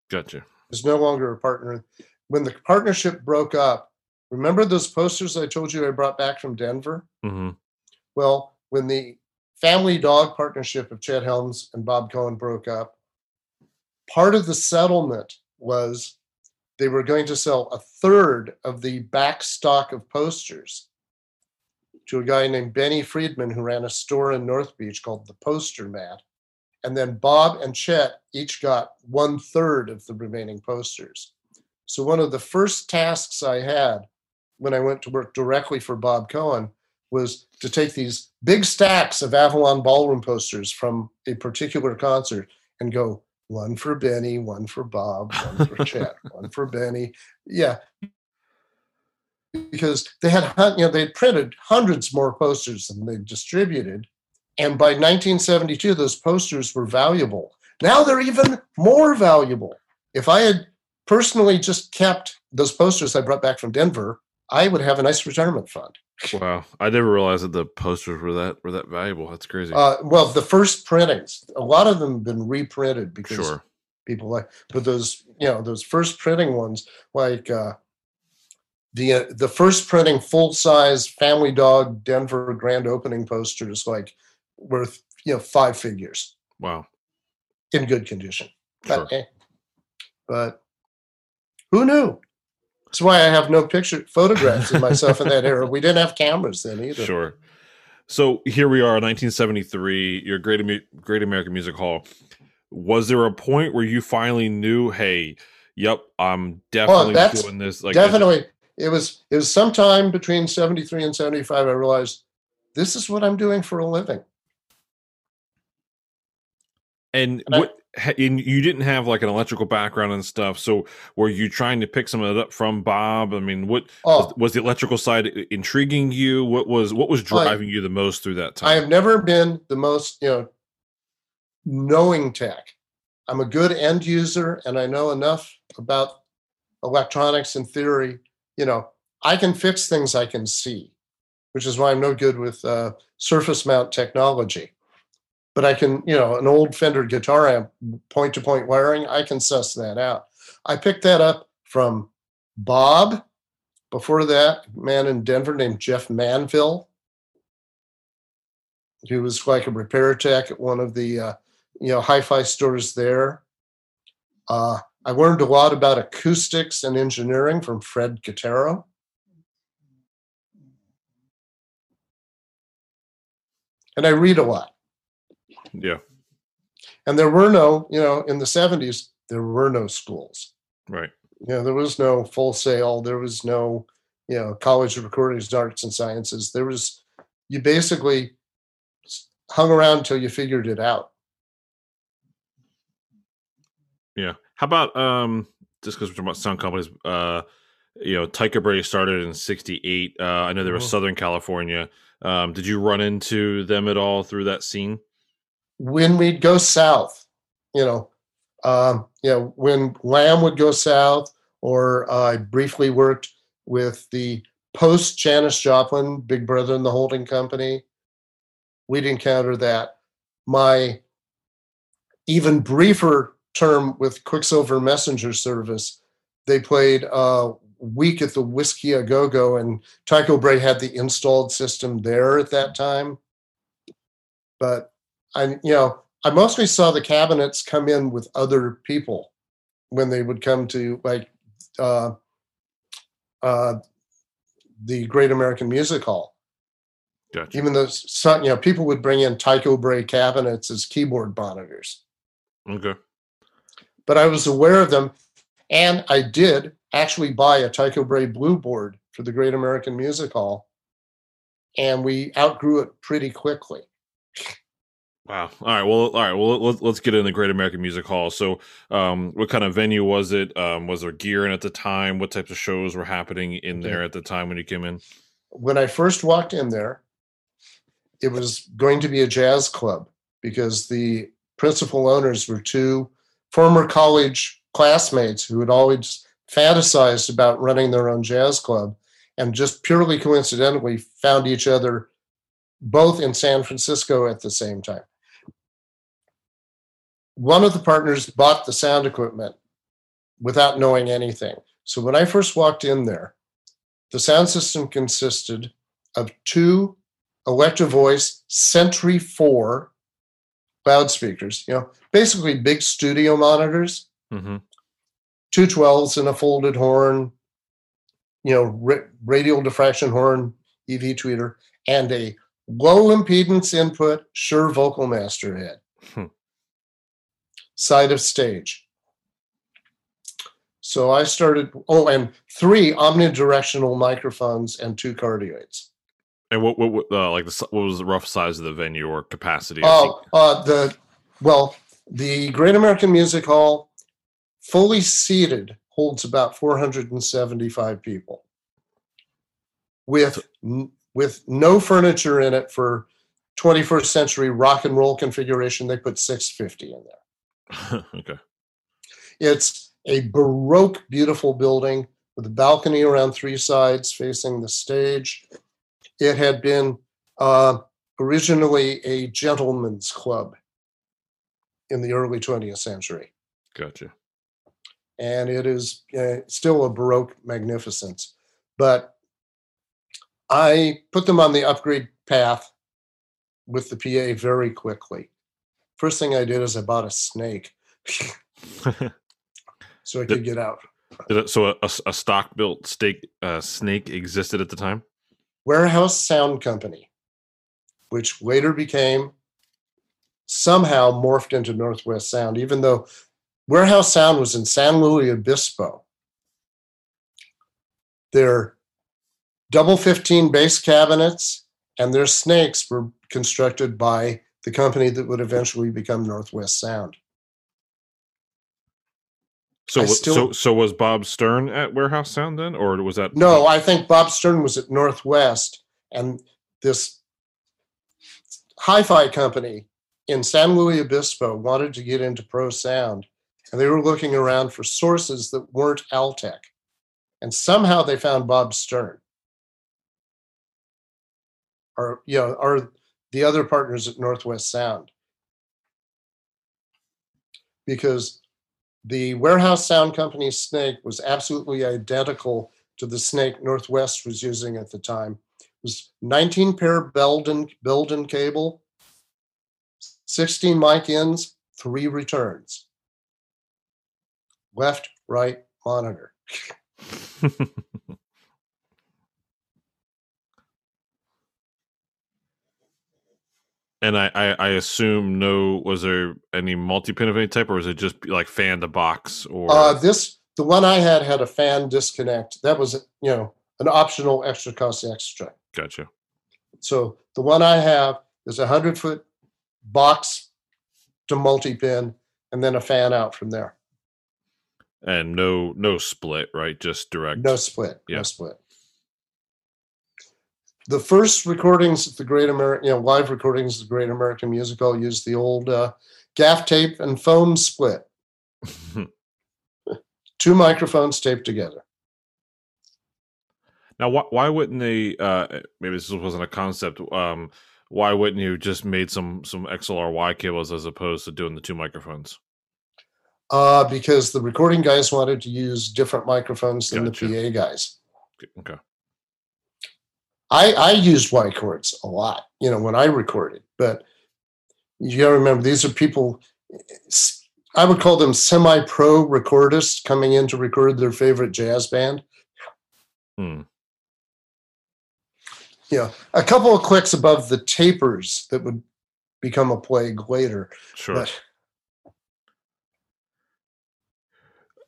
Gotcha. It's no longer a partner. When the partnership broke up, remember those posters I told you I brought back from Denver? Mm-hmm. Well, when the family dog partnership of Chet Helms and Bob Cohen broke up, part of the settlement was they were going to sell a third of the back stock of posters to a guy named Benny Friedman who ran a store in North Beach called the Poster Mat. And then Bob and Chet each got one third of the remaining posters. So one of the first tasks I had when I went to work directly for Bob Cohen was to take these big stacks of Avalon ballroom posters from a particular concert and go one for Benny, one for Bob, one for Chet, one for Benny. Yeah. Because they had, you know, they had printed hundreds more posters than they distributed. And by 1972, those posters were valuable. Now they're even more valuable. If I had personally just kept those posters I brought back from Denver, I would have a nice retirement fund. Wow, I never realized that the posters were that were that valuable. That's crazy. Uh, well, the first printings, a lot of them have been reprinted because sure. people like, but those you know those first printing ones, like uh, the uh, the first printing full size Family Dog Denver grand opening posters, like worth you know five figures. Wow, in good condition. Sure. But, eh, but who knew? That's why I have no picture photographs of myself in that era. We didn't have cameras then either. Sure. So here we are, 1973. Your Great Great American Music Hall. Was there a point where you finally knew, hey, yep, I'm definitely oh, doing this? Like definitely, it was it was sometime between 73 and 75. I realized this is what I'm doing for a living. And, and what and you didn't have like an electrical background and stuff. So were you trying to pick some of that up from Bob? I mean, what oh. was, was, the electrical side intriguing you? What was what was driving I, you the most through that time? I have never been the most you know knowing tech. I'm a good end user, and I know enough about electronics and theory. You know, I can fix things I can see, which is why I'm no good with uh, surface mount technology but I can, you know, an old Fender guitar amp, point to point wiring, I can suss that out. I picked that up from Bob. Before that, man in Denver named Jeff Manville. He was like a repair tech at one of the, uh, you know, hi-fi stores there. Uh, I learned a lot about acoustics and engineering from Fred Catero. And I read a lot. Yeah. And there were no, you know, in the 70s, there were no schools. Right. You know, there was no Full Sail. There was no, you know, College of Recording Arts and Sciences. There was, you basically hung around until you figured it out. Yeah. How about, um, just because we're talking about sound companies, uh, you know, Tycho Brahe started in 68. Uh, I know they were mm-hmm. Southern California. Um, did you run into them at all through that scene? When we'd go south, you know, um, you know, when Lamb would go south, or uh, I briefly worked with the post Janis Joplin, Big Brother and the Holding Company. We'd encounter that. My even briefer term with Quicksilver Messenger Service, they played a week at the Whisky a Go Go, and Tycho Brahe had the installed system there at that time. But I, you know, I mostly saw the cabinets come in with other people when they would come to like uh, uh, the Great American Music Hall. Gotcha. Even though some, you know, people would bring in Tycho Brahe cabinets as keyboard monitors. Okay. But I was aware of them, and I did actually buy a Tycho Brahe Blue board for the Great American Music Hall, and we outgrew it pretty quickly. Wow. All right. Well, all right. Well, let's, let's get in the Great American Music Hall. So, um, what kind of venue was it? Um, was there gear in at the time? What types of shows were happening in there at the time when you came in? When I first walked in there, it was going to be a jazz club because the principal owners were two former college classmates who had always fantasized about running their own jazz club and just purely coincidentally found each other both in San Francisco at the same time one of the partners bought the sound equipment without knowing anything. So when I first walked in there, the sound system consisted of two Electro Voice Sentry 4 loudspeakers, you know, basically big studio monitors, mm-hmm. two 12s and a folded horn, you know, radial diffraction horn, EV tweeter, and a low impedance input Shure Vocal Master head. Hmm. Side of stage. So I started, oh, and three omnidirectional microphones and two cardioids. And what what, what uh, like the, what was the rough size of the venue or capacity? Oh, uh, the well, the Great American Music Hall, fully seated, holds about 475 people, with with no furniture in it for 21st century rock and roll configuration. They put 650 in there. okay. It's a baroque, beautiful building with a balcony around three sides facing the stage. It had been uh, originally a gentleman's club in the early 20th century, Gotcha. and it is uh, still a baroque magnificence. But I put them on the upgrade path with the PA very quickly. First thing I did is I bought a snake so I could get out. Did it, so a, a stock built steak uh, snake existed at the time. Warehouse Sound Company, which later became somehow morphed into Northwest Sound, even though Warehouse Sound was in San Luis Obispo. Their double 15 bass cabinets and their snakes were constructed by the company that would eventually become Northwest Sound. So still- so so was Bob Stern at Warehouse Sound then, or was that No, I think Bob Stern was at Northwest, and this hi-fi company in San Luis Obispo wanted to get into pro sound, and they were looking around for sources that weren't Altec, and somehow they found Bob Stern, or you know, or the other partners at Northwest Sound, because the warehouse sound company snake was absolutely identical to the snake Northwest was using at the time. It was 19 pair Belden Belden cable, 16 mic ins, three returns. Left, right, monitor. and I, I I assume no was there any multi pin of any type, or was it just like fan to box or Uh, this the one I had had a fan disconnect. That was you know an optional extra cost extra. gotcha? So the one I have is a hundred foot box to multi pin, and then a fan out from there. And no no split, right? Just direct. No split. Yeah. No split. The first recordings of the Great American, you know, live recordings of the Great American Musical used the old uh, gaff tape and foam split, two microphones taped together. now, why why wouldn't they? Uh, maybe this wasn't a concept. Um, why wouldn't you just made some some XLR-Y cables as opposed to doing the two microphones? Uh, because the recording guys wanted to use different microphones than Gotcha. the PA guys. Okay. I, I used Y chords a lot, you know, when I recorded, but you got to remember these are people, I would call them semi pro recordists coming in to record their favorite jazz band. Hmm. Know, a couple of clicks above the tapers that would become a plague later. Sure. But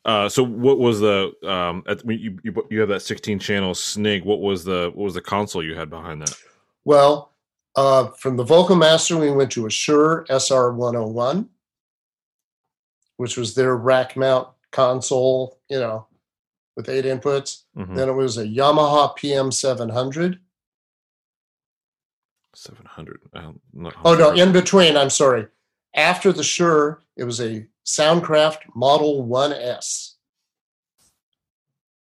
Uh, so what was the um? At, when you, you you have that sixteen channel Snig. What was the what was the console you had behind that? Well, uh, from the Vocal Master, we went to a Shure SR 101, which was their rack mount console, you know, with eight inputs. Mhm. Then it was a Yamaha PM 700. Seven hundred. Um, Oh, no, in between, I'm sorry. After the Shure, it was a Soundcraft Model 1S.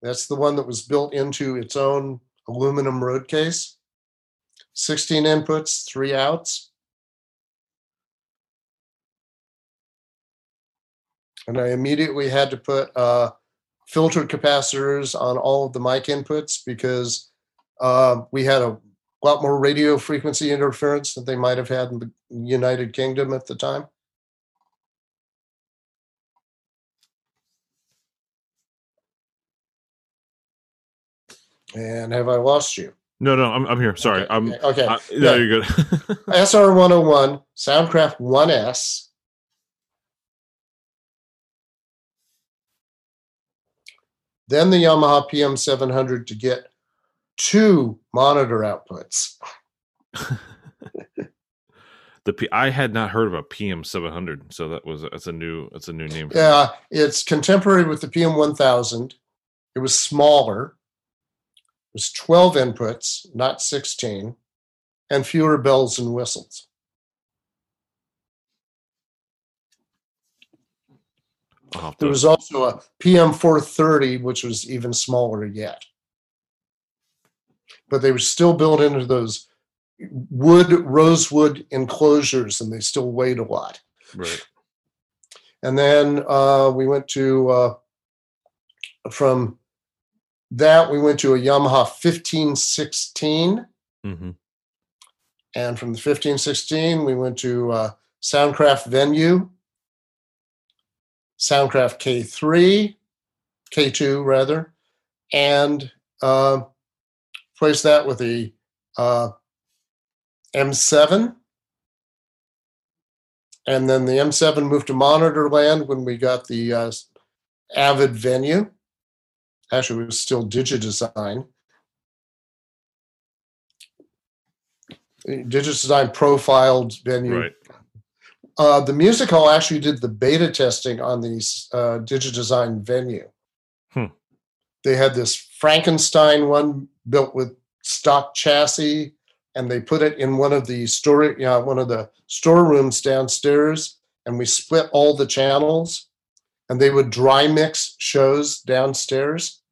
That's the one that was built into its own aluminum road case. 16 inputs, three outs. And I immediately had to put uh, filtered capacitors on all of the mic inputs because uh, we had a lot more radio frequency interference than they might have had in the United Kingdom at the time. And have I lost you? No, no, I'm, I'm here. Sorry. Okay, I'm. okay. I, Yeah. no, you're good. SR 101, Soundcraft 1S. Then the Yamaha PM 700 to get two monitor outputs. the P- I had not heard of a PM 700, so that was that's a new that's a new name. for me. Yeah, it's contemporary with the PM 1000. It was smaller. It was 12 inputs, not 16, and fewer bells and whistles. There was also a PM 430, which was even smaller yet. But they were still built into those wood, rosewood enclosures, and they still weighed a lot. right. And then uh, we went to, uh, from that, we went to a Yamaha 1516. hmm And from the 1516, we went to uh, Soundcraft Venue, Soundcraft K3, K2 rather, and uh, placed that with the uh, M7. And then the M7 moved to Monitor Land when we got the uh, Avid Venue. Actually, it was still Digidesign. Digidesign profiled venue. Right. Uh, the music hall actually did the beta testing on the uh, Digidesign venue. They had this Frankenstein one built with stock chassis, and they put it in one of the store, you know, one of the storerooms downstairs, and we split all the channels, and they would dry mix shows downstairs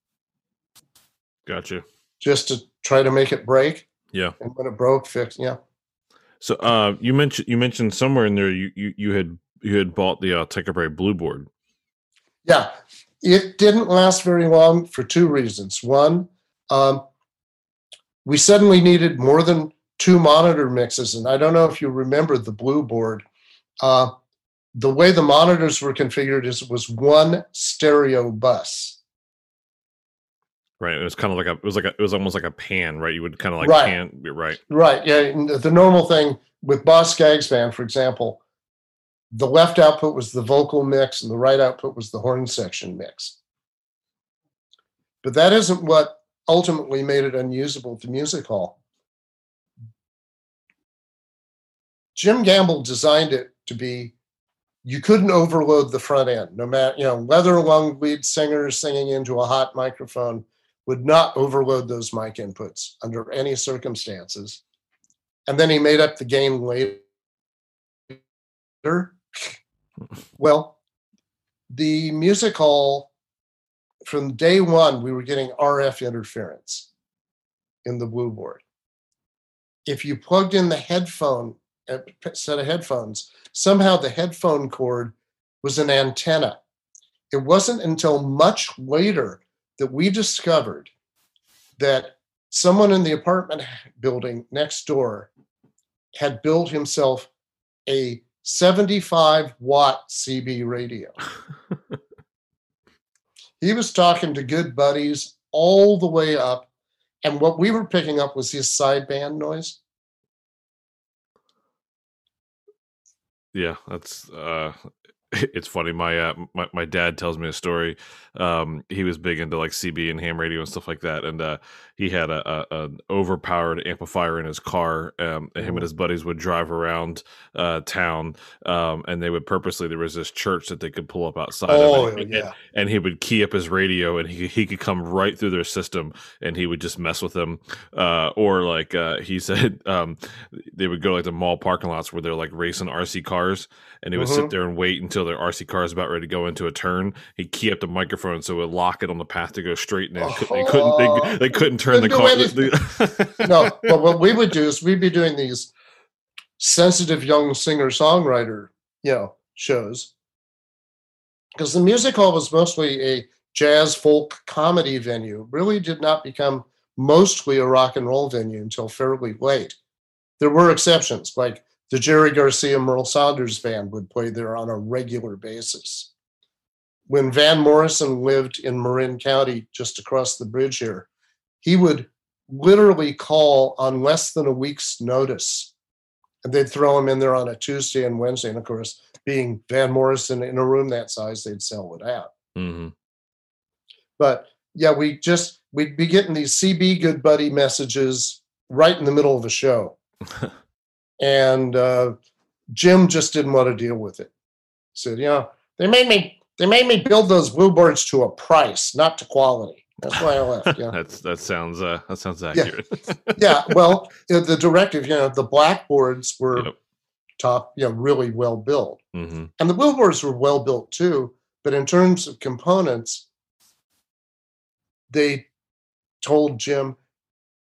Gotcha. just to try to make it break. Yeah. And when it broke, fix. Yeah. So uh, you mentioned you mentioned somewhere in there you you, you had you had bought the uh, Tycho Brahe Blue Board. Yeah, it didn't last very long for two reasons. One, um, we suddenly needed more than two monitor mixes, and I don't know if you remember the blue board. Uh, the way the monitors were configured is it was one stereo bus. Right. It was kind of like a it was like a, it was almost like a pan, right? You would kind of like Right. pan right. Right. Yeah. the- normal thing with Boz Scaggs band, for example, the left output was the vocal mix and the right output was the horn section mix. But that isn't what ultimately made it unusable at the music hall. Jim Gamble designed it to be you couldn't overload the front end, no matter, you know, leather lung lead singers singing into a hot microphone would not overload those mic inputs under any circumstances. And then he made up the gain later. Well, the music hall, from day one, we were getting RF interference in the blue board. If you plugged in the headphone, set of headphones, somehow the headphone cord was an antenna. It wasn't until much later that we discovered that someone in the apartment building next door had built himself a 75 watt CB radio. he was talking to good buddies all the way up, and what we were picking up was his sideband noise. Yeah, that's uh it's funny. My uh my, my dad tells me a story. Um he was big into like CB and ham radio and stuff like that. And uh he had a, a an overpowered amplifier in his car. Um and him and his buddies would drive around uh town. Um and they would purposely there was this church that they could pull up outside Oh, of and, yeah. and he would key up his radio and he he could come right through their system and he would just mess with them. Uh or like uh he said um they would go like the mall parking lots where they're like racing RC cars and he would sit Mhm. there and wait until their RC car is about ready to go into a turn. He'd key up the microphone so it would lock it on the path to go straight, and they, couldn't, they couldn't. They, oh. they couldn't turn the Couldn't car. no, but what we would do is we'd be doing these sensitive young singer songwriter, you know, shows. Because the music hall was mostly a jazz folk comedy venue, really did not become mostly a rock and roll venue until fairly late. There were exceptions, like the Jerry Garcia Merle Saunders band would play there on a regular basis. When Van Morrison lived in Marin County, just across the bridge here, he would literally call on less than a week's notice. And they'd throw him in there on a Tuesday and Wednesday. And of course, being Van Morrison in a room that size, they'd sell it out. hmm But yeah, we just we'd be getting these CB good buddy messages right in the middle of a show, and uh, Jim just didn't want to deal with it. He Said, you know, they made me they made me build those blue boards to a price, not to quality. That's why I left. Yeah, That's that sounds uh that sounds accurate. yeah. Well, uh, the directive, you know, the blackboards were Yep. top, you know, really well built. hmm And the billboards were well built too, but in terms of components, they told Jim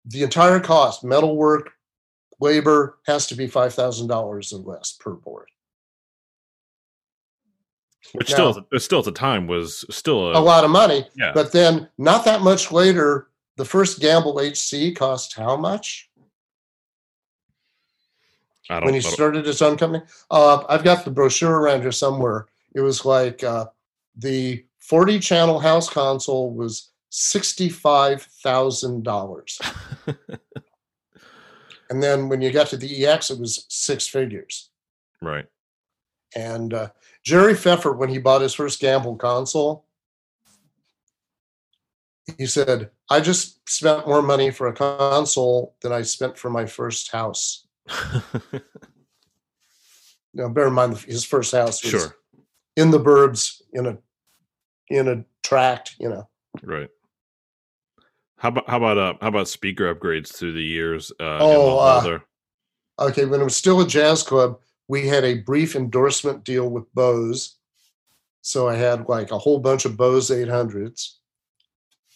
the entire cost, metalwork, labor, has to be five thousand dollars or less per board. Which Now- still still at the time was still A a, lot of money, yeah. but then not that much later, the first Gamble HC cost how much I don't, when he started his own company? Uh, I've got the brochure around here somewhere. It was like uh, the 40 channel house console was $65,000. And then when you got to the EX, it was six figures. right. And uh, Jerry Pfeffer, when he bought his first Gamble console, he said, I just spent more money for a console than I spent for my first house. Now, bear in mind, his first house was sure. in the burbs, in a in a tract, you know. Right. How about how about uh how about speaker upgrades through the years? Uh, Oh, uh, Okay, when it was still a jazz club, we had a brief endorsement deal with Bose. So I had like a whole bunch of Bose 800s,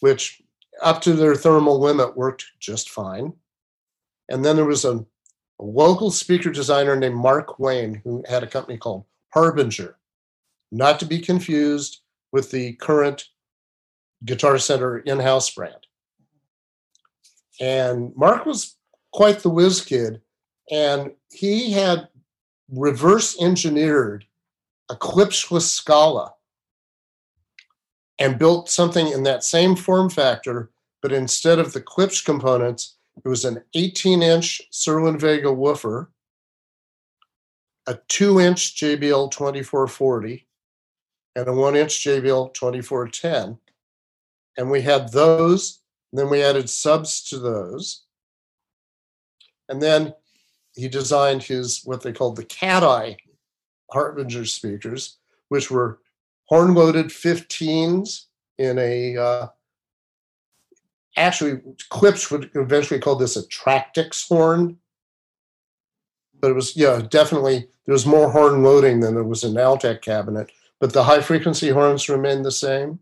which up to their thermal limit worked just fine. And then there was a, a local speaker designer named Mark Wayne who had a company called Harbinger, not to be confused with the current Guitar Center in house brand. And Mark was quite the whiz kid and he had reverse engineered a Klipsch Scala and built something in that same form factor, but instead of the Klipsch components, it was an 18 inch Cerwin-Vega woofer, a 2 inch JBL 2440, and a 1 inch JBL 2410. And we had those, then we added subs to those. And then he designed his what they called the cat eye Harbinger speakers, which were horn loaded 15s in a uh, actually Klipsch would eventually call this a Tractrix horn. But it was yeah, definitely there was more horn loading than there was in Altec cabinet, but the high frequency horns remained the same.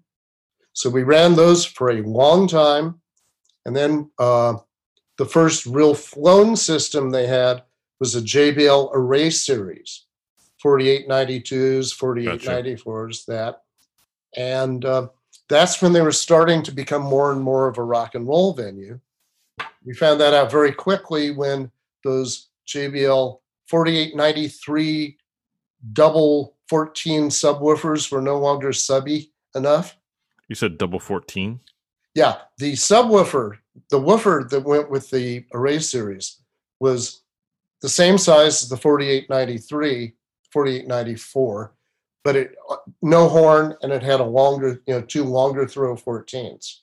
So we ran those for a long time. And then uh, the first real flown system they had was a JBL Array series, 4892s, 4894s, that. And uh, that's when they were starting to become more and more of a rock and roll venue. We found that out very quickly when those JBL 4893 double 14 subwoofers were no longer subby enough. You said double fourteen. Yeah, the subwoofer, the woofer that went with the array series was the same size as the 4893, 4894, but it uh, no horn and it had a longer, you know, two longer throw 14s.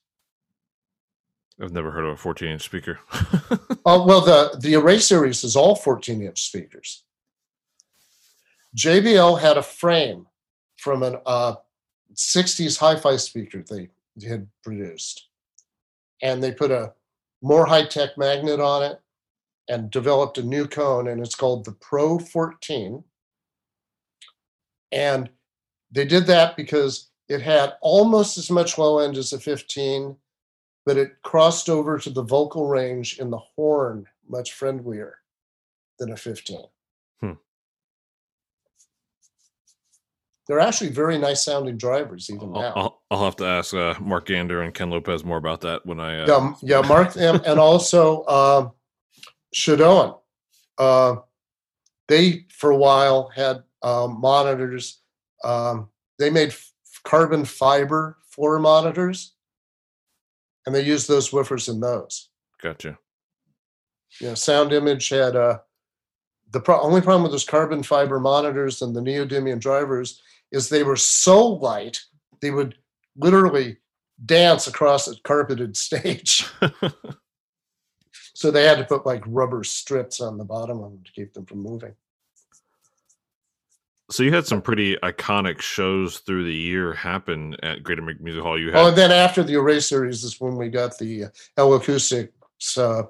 I've never heard of a fourteen inch speaker. Oh, well, the the array series is all 14 inch speakers. JBL had a frame from an uh, 60s hi-fi speaker they had produced, and they put a more high-tech magnet on it and developed a new cone, and it's called the Pro 14. And they did that because it had almost as much low end as a 15, but it crossed over to the vocal range in the horn much friendlier than a 15. Hmm. They're actually very nice sounding drivers even I'll, now. I'll, I'll have to ask uh, Mark Gander and Ken Lopez more about that when I. Uh, yeah, yeah, Mark them and also uh, Shadoan. Uh, they for a while had um, monitors. Um, they made f- carbon fiber floor monitors, and they used those woofers in those. Gotcha. Yeah, Sound Image had uh, the pro- only problem with those carbon fiber monitors and the neodymium drivers is they were so light they would literally dance across a carpeted stage. so they had to put like rubber strips on the bottom of them to keep them from moving. So you had some pretty iconic shows through the year happen at Greater Music Hall. You had Oh, and then after the Array series is when we got the uh, L acoustics, uh,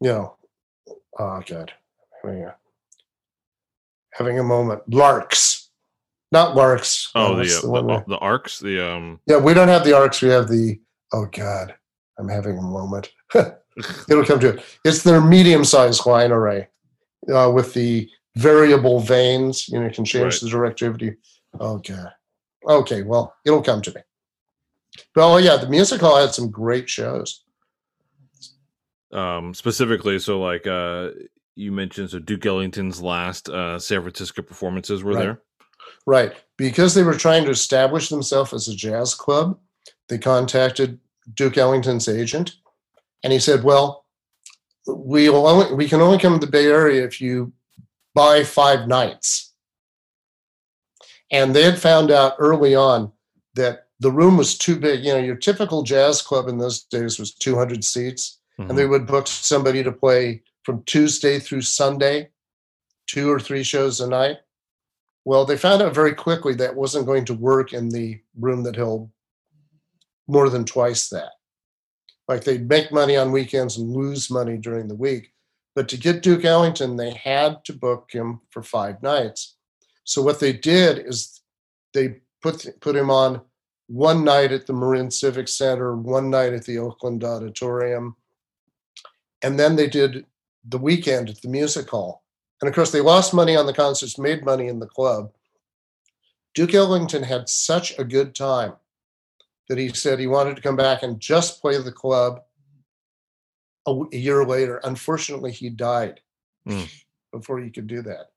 you know, oh god, having a, having a moment. Larks, not Larks. oh uh, the uh, the, one the, the arcs the um yeah, we don't have the arcs. We have the. Oh god, I'm having a moment. It'll come to it. It's their medium-sized line array uh, with the variable vanes. You know, you can change Right. the directivity. Okay. Okay. Well, it'll come to me. But oh yeah, the music hall had some great shows. um specifically so like uh you mentioned so Duke Ellington's last uh San Francisco performances were Right. there. Right. Because they were trying to establish themselves as a jazz club, they contacted Duke Ellington's agent and he said, Well, we'll only we can only come to the Bay Area if you buy five nights. And they had found out early on that the room was too big. You know, your typical jazz club in those days was 200 seats, Mhm. and they would book somebody to play from Tuesday through Sunday, two or three shows a night. Well, they found out very quickly that wasn't going to work in the room that held more than twice that. Like they'd make money on weekends and lose money during the week. But to get Duke Ellington, they had to book him for five nights. So what they did is they put put him on one night at the Marin Civic Center, one night at the Oakland Auditorium, and then they did the weekend at the music hall. And of course, they lost money on the concerts, made money in the club. Duke Ellington had such a good time that he said he wanted to come back and just play the club A year later. Unfortunately, he died Hmm. before he could do that.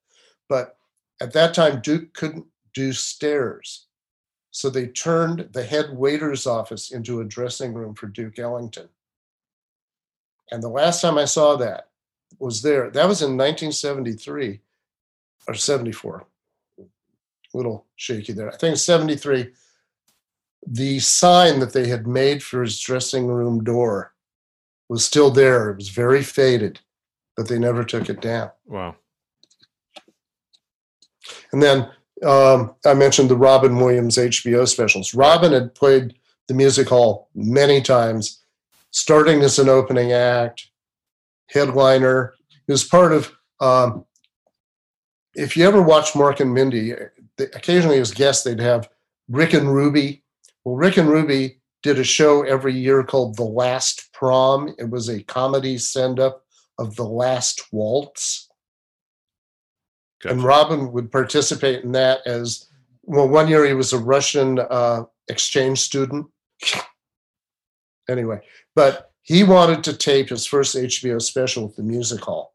But at that time, Duke couldn't do stairs. So they turned the head waiter's office into a dressing room for Duke Ellington. And the last time I saw that was there. That was in 1973 or 74. A little shaky there. I think 73. The sign that they had made for his dressing room door was still there. It was very faded, but they never took it down. Wow. And then um, I mentioned the Robin Williams HBO specials. Robin had played the music hall many times, starting as an opening act, headliner. He was part of, um, if you ever watch Mork and Mindy, they, occasionally as guests, they'd have Rick and Ruby. Well, Rick and Ruby did a show every year called The Last Prom. It was a comedy send up of The Last Waltz and Robin would participate in that as well. One year he was a Russian uh, exchange student. anyway, but he wanted to tape his first HBO special at the music hall,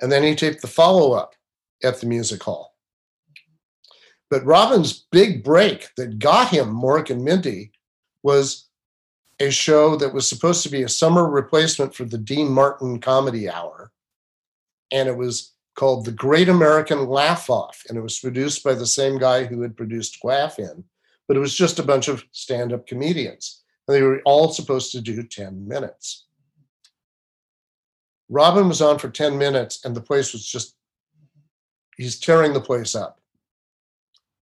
and then he taped the follow up at the music hall. But Robin's big break that got him Mork and Mindy was a show that was supposed to be a summer replacement for the Dean Martin Comedy Hour, and it was called The Great American Laugh Off. And it was produced by the same guy who had produced Laugh In, but it was just a bunch of stand up comedians. And they were all supposed to do 10 minutes. Robin was on for 10 minutes, and the place was just, he's tearing the place up.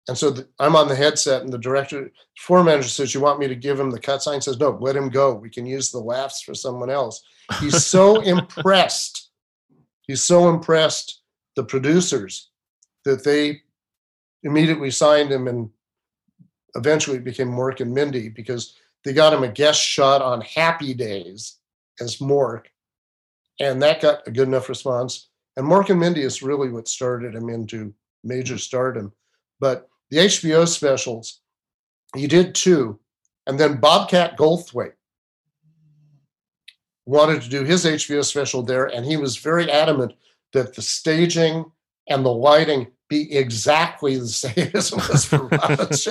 And so the, I'm on the headset, and the director, floor manager says, You want me to give him the cut sign? Says, No, let him go. We can use the laughs for someone else. He's so impressed he's so impressed the producers that they immediately signed him and eventually became Mork and Mindy because they got him a guest shot on Happy Days as Mork, and that got a good enough response. And Mork and Mindy is really what started him into major stardom. But the HBO specials, he did two, and then Bobcat Goldthwait wanted to do his HBO special there, and he was very adamant that the staging and the lighting be exactly the same as it was for Robin's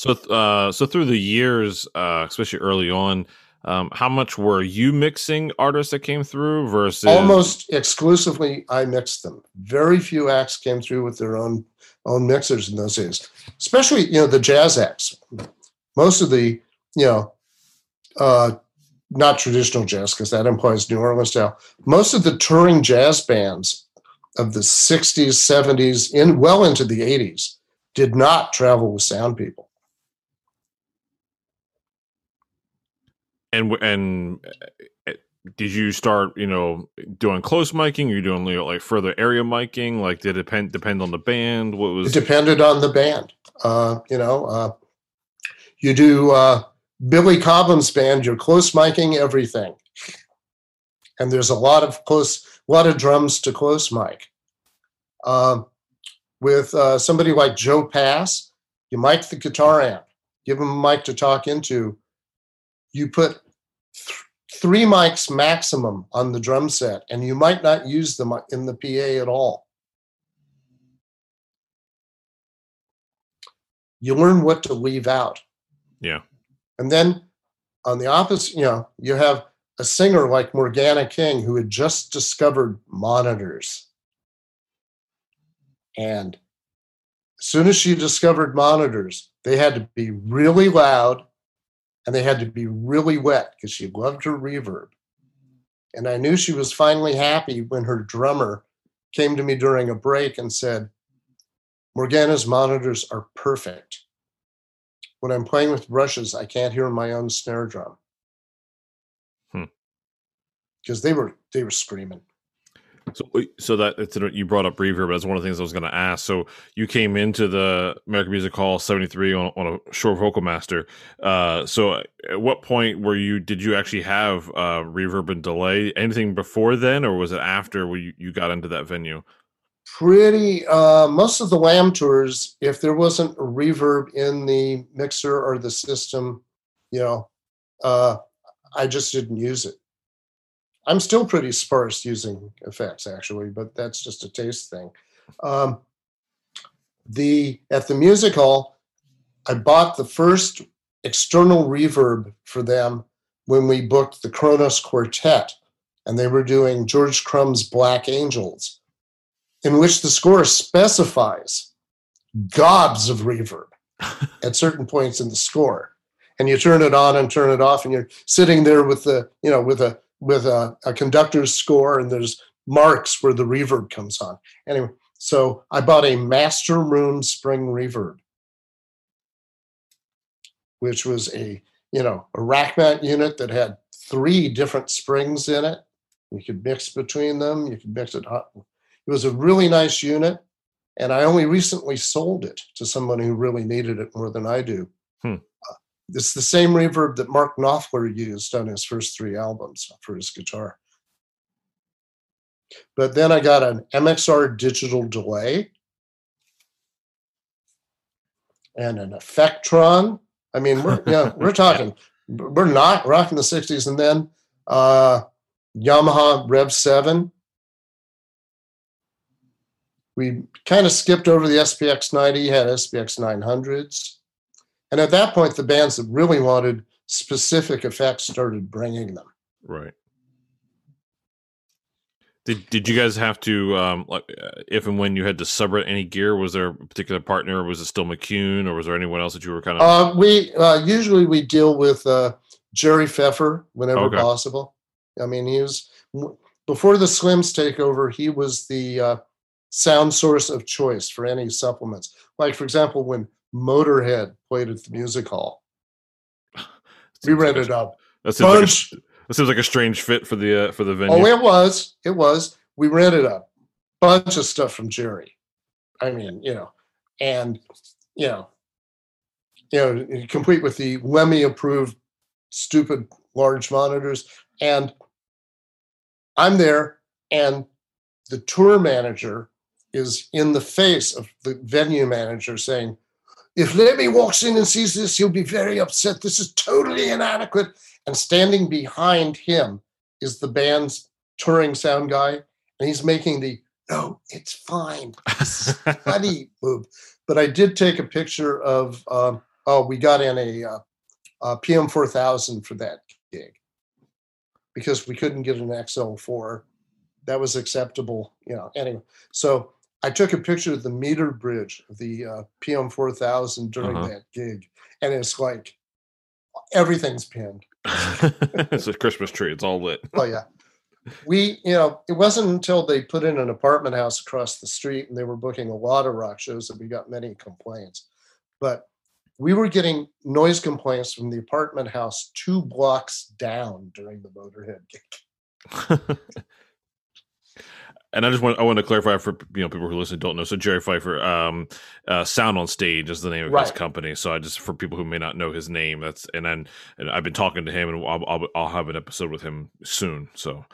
So, uh, so through the years, uh, especially early on, um, how much were you mixing artists that came through versus almost exclusively I mixed them. Very few acts came through with their own own mixers in those days, especially you know the jazz acts. Most of the you know uh, not traditional jazz because that implies New Orleans style. Most of the touring jazz bands of the 60s, 70s, in well into the 80s did not travel with sound people. And and uh, did you start you know doing close miking? You doing like further area miking? Like did it depend depend on the band? What was it depended on the band. Uh you know uh you do uh billy cobham's band you're close miking everything. And there's a lot of close a lot of drums to close mic. Um with uh, somebody like joe pass you mic the guitar amp give him a mic to talk into you put th- three mics maximum on the drum set, and you might not use them in the PA at all. You learn what to leave out. Yeah. And then on the opposite, you know, you have a singer like Morgana King who had just discovered monitors. And as soon as she discovered monitors, they had to be really loud and they had to be really wet because she loved her reverb. And I knew she was finally happy when her drummer came to me during a break and said, Morgana's monitors are perfect. When I'm playing with brushes, I can't hear my own snare drum. Because hmm. they were they were screaming. So, so that you brought up reverb. That's one of the things I was going to ask. So, you came into the American Music Hall '73 on, on a Shure Vocal Master. Uh, so, at what point were you? Did you actually have uh, reverb and delay? Anything before then, or was it after where you, you got into that venue? Pretty. Uh, most of the Lamb tours, if there wasn't a reverb in the mixer or the system, you know, uh, I just didn't use it. I'm still pretty sparse using effects actually, but that's just a taste thing. Um, the at the music hall, I bought the first external reverb for them when we booked the Kronos Quartet, and they were doing George Crumb's Black Angels, in which the score specifies gobs of reverb at certain points in the score. And you turn it on and turn it off, and you're sitting there with the, you know, with a with a, a conductor's score and there's marks where the reverb comes on. Anyway, so I bought a Master Room Spring Reverb, which was a you know a rack mount unit that had three different springs in it. You could mix between them. You could mix it hot. It was a really nice unit, and I only recently sold it to someone who really needed it more than I do. Hmm. It's the same reverb that Mark Knopfler used on his first three albums for his guitar. But then I got an MXR digital delay and an Effectron. I mean, we're yeah, we're talking, we're not rocking the 60s. And then uh, Yamaha Rev 7. We kind of skipped over the SPX 90, had SPX 900s. And at that point, the bands that really wanted specific effects started bringing them. Right. Did Did you guys have to um, like uh, if and when you had to subrate any gear? Was there a particular partner? Was it still McCune, or was there anyone else that you were kind of? Uh, we uh, usually we deal with uh, Jerry Pfeffer whenever okay. possible. I mean, he was before the Slims takeover. He was the uh, sound source of choice for any supplements. Like for example, when Motorhead played at the music hall. we rented up. That seems, like a, that seems like a strange fit for the uh, for the venue. Oh, it was. It was. We rented up a bunch of stuff from Jerry. I mean, you know, and you know, you know, complete with the Lemmy approved stupid large monitors. And I'm there, and the tour manager is in the face of the venue manager saying, if Lemmy walks in and sees this, he'll be very upset. This is totally inadequate. And standing behind him is the band's touring sound guy, and he's making the no, it's fine. funny move. But I did take a picture of um, oh, we got in a, uh, a PM four thousand for that gig because we couldn't get an XL four. That was acceptable, you know. Anyway, so I took a picture of the meter bridge of the uh, PM four thousand during Uh-huh. that gig, and it's like everything's pinned. it's a Christmas tree. It's all lit. Oh yeah. We, you know, it wasn't until they put in an apartment house across the street and they were booking a lot of rock shows that we got many complaints. But we were getting noise complaints from the apartment house two blocks down during the Motorhead gig. and I just want I want to clarify for you know people who listen and don't know. So Jerry Pfeiffer, um, uh, Sound on Stage is the name of his company. So I just for people who may not know his name, that's and then and I've been talking to him, and I'll, I'll I'll have an episode with him soon. So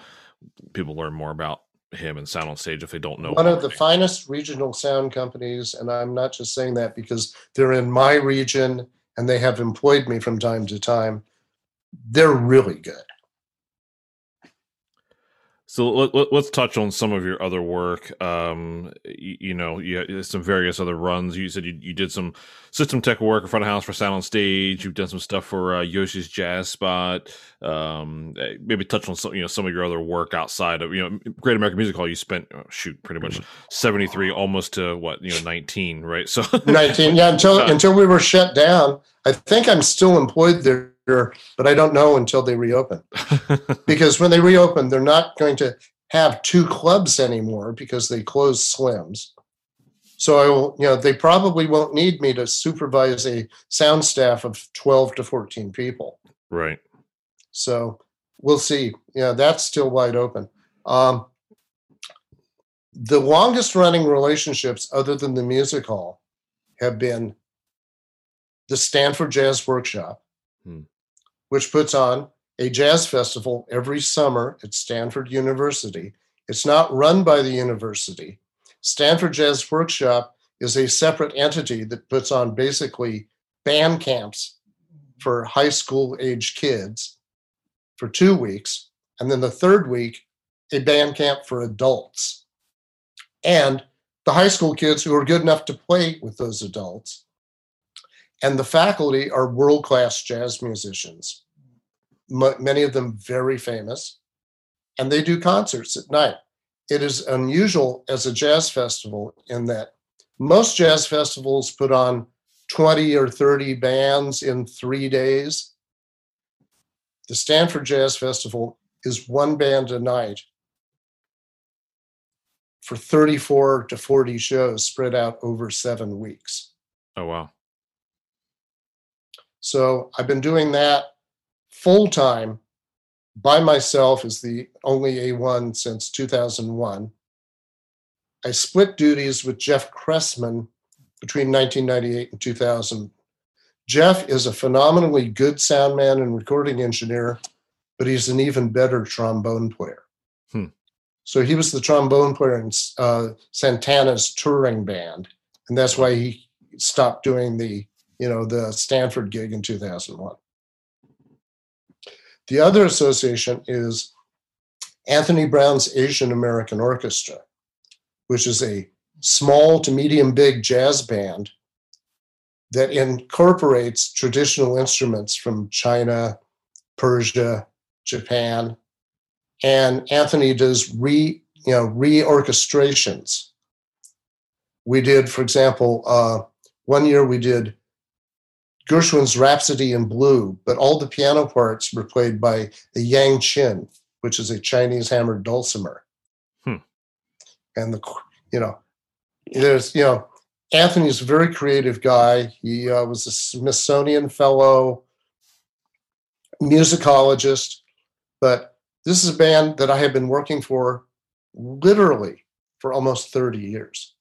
people learn more about him and Sound on Stage if they don't know. One of the already. finest regional sound companies, and I'm not just saying that because they're in my region and they have employed me from time to time. They're really good. So let, let, us touch on some of your other work. Um, you, you know, you had some various other runs. You said you, you did some system tech work in front of house for Sound on Stage. You've done some stuff for uh, Yoshi's Jazz Spot. Um, eh, maybe touch on some, you know, some of your other work outside of, you know, Great American Music Hall. You spent, oh, shoot, pretty much 73, almost to what, you know, 19, right? So 19 yeah until Uh, until we were shut down i think i'm still employed there but i don't know until they reopen. Because when they reopen they're not going to have two clubs anymore because they closed slims so i will you know they probably won't need me to supervise a sound staff of 12 to 14 people. Right. so we'll see. Yeah that's still wide open. Um, the longest running relationships other than the music hall have been the Stanford Jazz Workshop, Hmm. Which puts on a jazz festival every summer at Stanford University. It's not run by the university. Stanford Jazz Workshop is a separate entity that puts on basically band camps for high school age kids for two weeks. And then the third week, a band camp for adults. And the high school kids who are good enough to play with those adults. And the faculty are world class jazz musicians, M- many of them very famous. And they do concerts at night. It is unusual as a jazz festival in that most jazz festivals put on 20 or 30 bands in three days. The Stanford Jazz Festival is one band a night for 34 to 40 shows spread out over seven weeks. Oh, wow. So I've been doing that full time by myself as the only A1 since 2001. I split duties with Jeff Cressman between 1998 and 2000. Jeff is a phenomenally good sound man and recording engineer, but he's an even better trombone player. Hmm. So he was the trombone player in uh, Santana's touring band, and that's why he stopped doing the you know the Stanford gig in 2001. The other association is Anthony Brown's Asian American Orchestra, which is a small to medium big jazz band that incorporates traditional instruments from China, Persia, Japan, and Anthony does re you know reorchestrations. We did, for example, uh, one year we did Gershwin's Rhapsody in Blue, but all the piano parts were played by the Yang Qin, which is a Chinese hammered dulcimer. Hmm. And the you know, there's you know, Anthony's a very creative guy. He uh, was a Smithsonian fellow, musicologist, but this is a band that I have been working for literally for almost 30 years.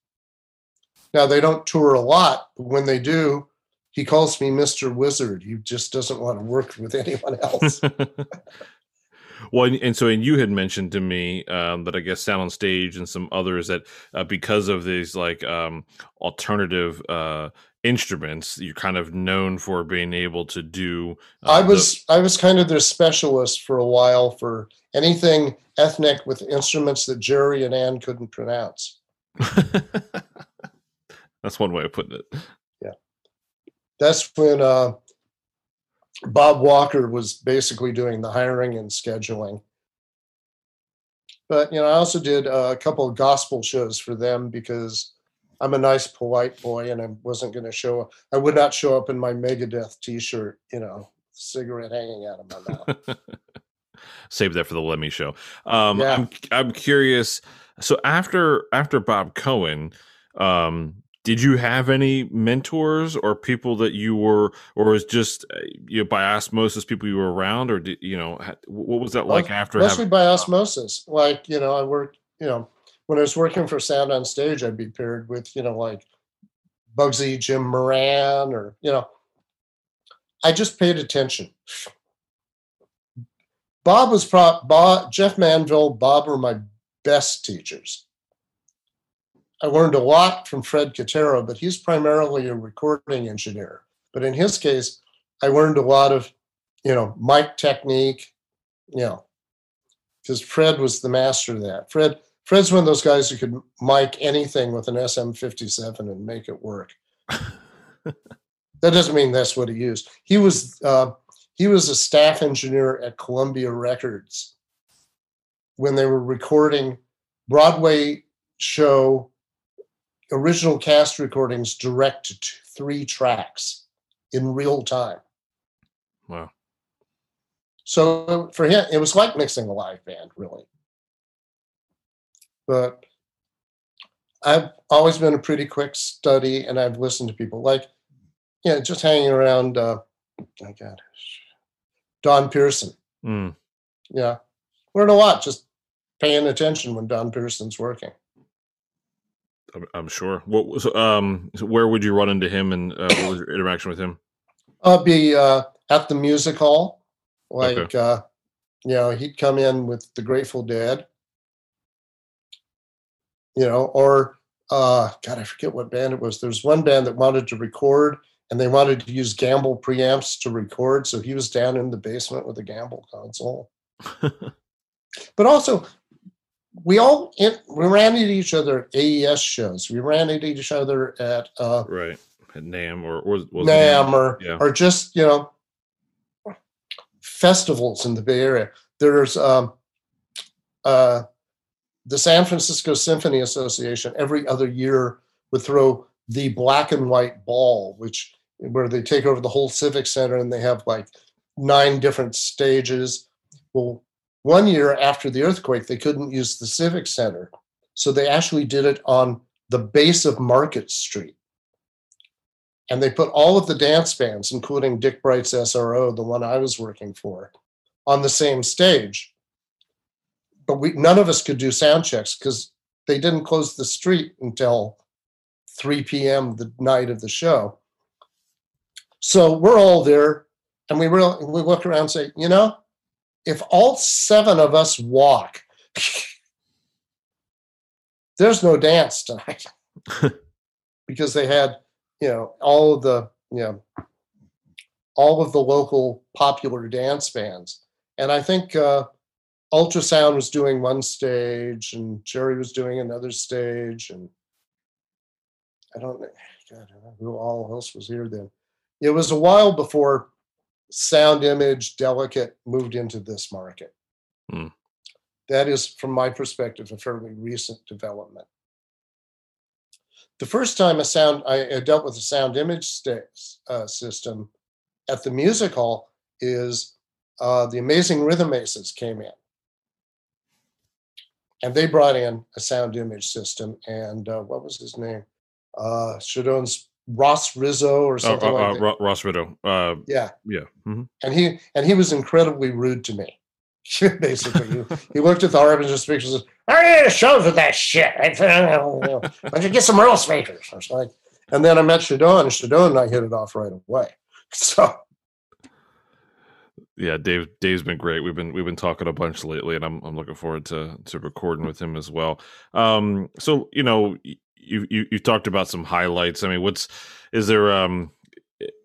Now they don't tour a lot, but when they do, he calls me Mr. Wizard. He just doesn't want to work with anyone else. well, and, and so, and you had mentioned to me um, that I guess Sound on Stage and some others that uh, because of these like um, alternative uh, instruments, you're kind of known for being able to do. Uh, I the- was I was kind of their specialist for a while for anything ethnic with instruments that Jerry and Ann couldn't pronounce. That's one way of putting it. That's when uh, Bob Walker was basically doing the hiring and scheduling. But you know, I also did a couple of gospel shows for them because I'm a nice, polite boy, and I wasn't going to show up. I would not show up in my Megadeth T-shirt, you know, cigarette hanging out of my mouth. Save that for the Lemmy show. Um, Yeah. I'm I'm curious. So after after Bob Cohen, um, did you have any mentors or people that you were, or was just uh, you know, by osmosis people you were around, or did you know what was that like Most- after Mostly having? by osmosis. Like, you know, I worked, you know, when I was working for Sound on Stage, I'd be paired with, you know, like Bugsy, Jim Moran, or, you know, I just paid attention. Bob was pro Bob, Jeff Manville, Bob were my best teachers. I learned a lot from Fred Catero, but he's primarily a recording engineer. But in his case, I learned a lot of, you know, mic technique, you know, because Fred was the master of that. Fred, Fred's one of those guys who could mic anything with an SM57 and make it work. that doesn't mean that's what he used. He was uh, he was a staff engineer at Columbia Records when they were recording Broadway show original cast recordings direct to three tracks in real time. Wow. So for him, it was like mixing a live band, really. But I've always been a pretty quick study, and I've listened to people like, yeah, just hanging around. Uh, oh God, Don Pearson. Mm. Yeah, learn a lot just paying attention when Don Pearson's working. I'm, I'm sure. What was um? so Where would you run into him, and uh, what was your interaction with him? I'll be uh, at the music hall. Like, Okay. uh, you know, he'd come in with the Grateful Dead, you know, or, uh, God, I forget what band it was. There's one band that wanted to record and they wanted to use Gamble preamps to record. So he was down in the basement with a Gamble console. but also, we all in, we ran into each other at AES shows. We ran into each other at uh, right. At NAMM or it NAMM or Yeah. or just you know festivals in the Bay Area. There's um, uh, the San Francisco Symphony Association every other year would throw the black and white ball, which where they take over the whole civic center and they have like nine different stages. Well, one year after the earthquake, they couldn't use the civic center, so they actually did it on the base of Market Street and they put all of the dance bands, including Dick Bright's SRO, the one I was working for, on the same stage. But we none of us could do sound checks because they didn't close the street until 3 p.m. the night of the show. So we're all there, and we real we look around and say, you know, if all seven of us walk, there's no dance tonight. Because they had you know all of the you know all of the local popular dance bands. And i think uh ultrasound was doing one stage and jerry was doing another stage and i don't God, I don't know who all else was here then. It was a while before sound image delicate moved into this market Hmm. that is from my perspective a fairly recent development the first time a sound I, dealt with a sound image sta- uh, system at the music hall is uh, the Amazing Rhythm Aces came in, and they brought in a sound image system. And uh, what was his name? Uh, Shadoan's Ross Rizzo or Uh, something uh, like uh, that. Ross Rideau. Uh, yeah, yeah. hmm and he and he was incredibly rude to me. Basically, he, looked at the Harbinger speakers and said, I need a shows with that shit. I think, you know, Why don't you get some real speakers? I was like, and then I met Shadoan, and Shadoan and I hit it off right away. So yeah, Dave Dave's been great. We've been we've been talking a bunch lately, and I'm I'm looking forward to to recording with him as well. Um, so you know, you you you talked about some highlights. I mean, what's is there um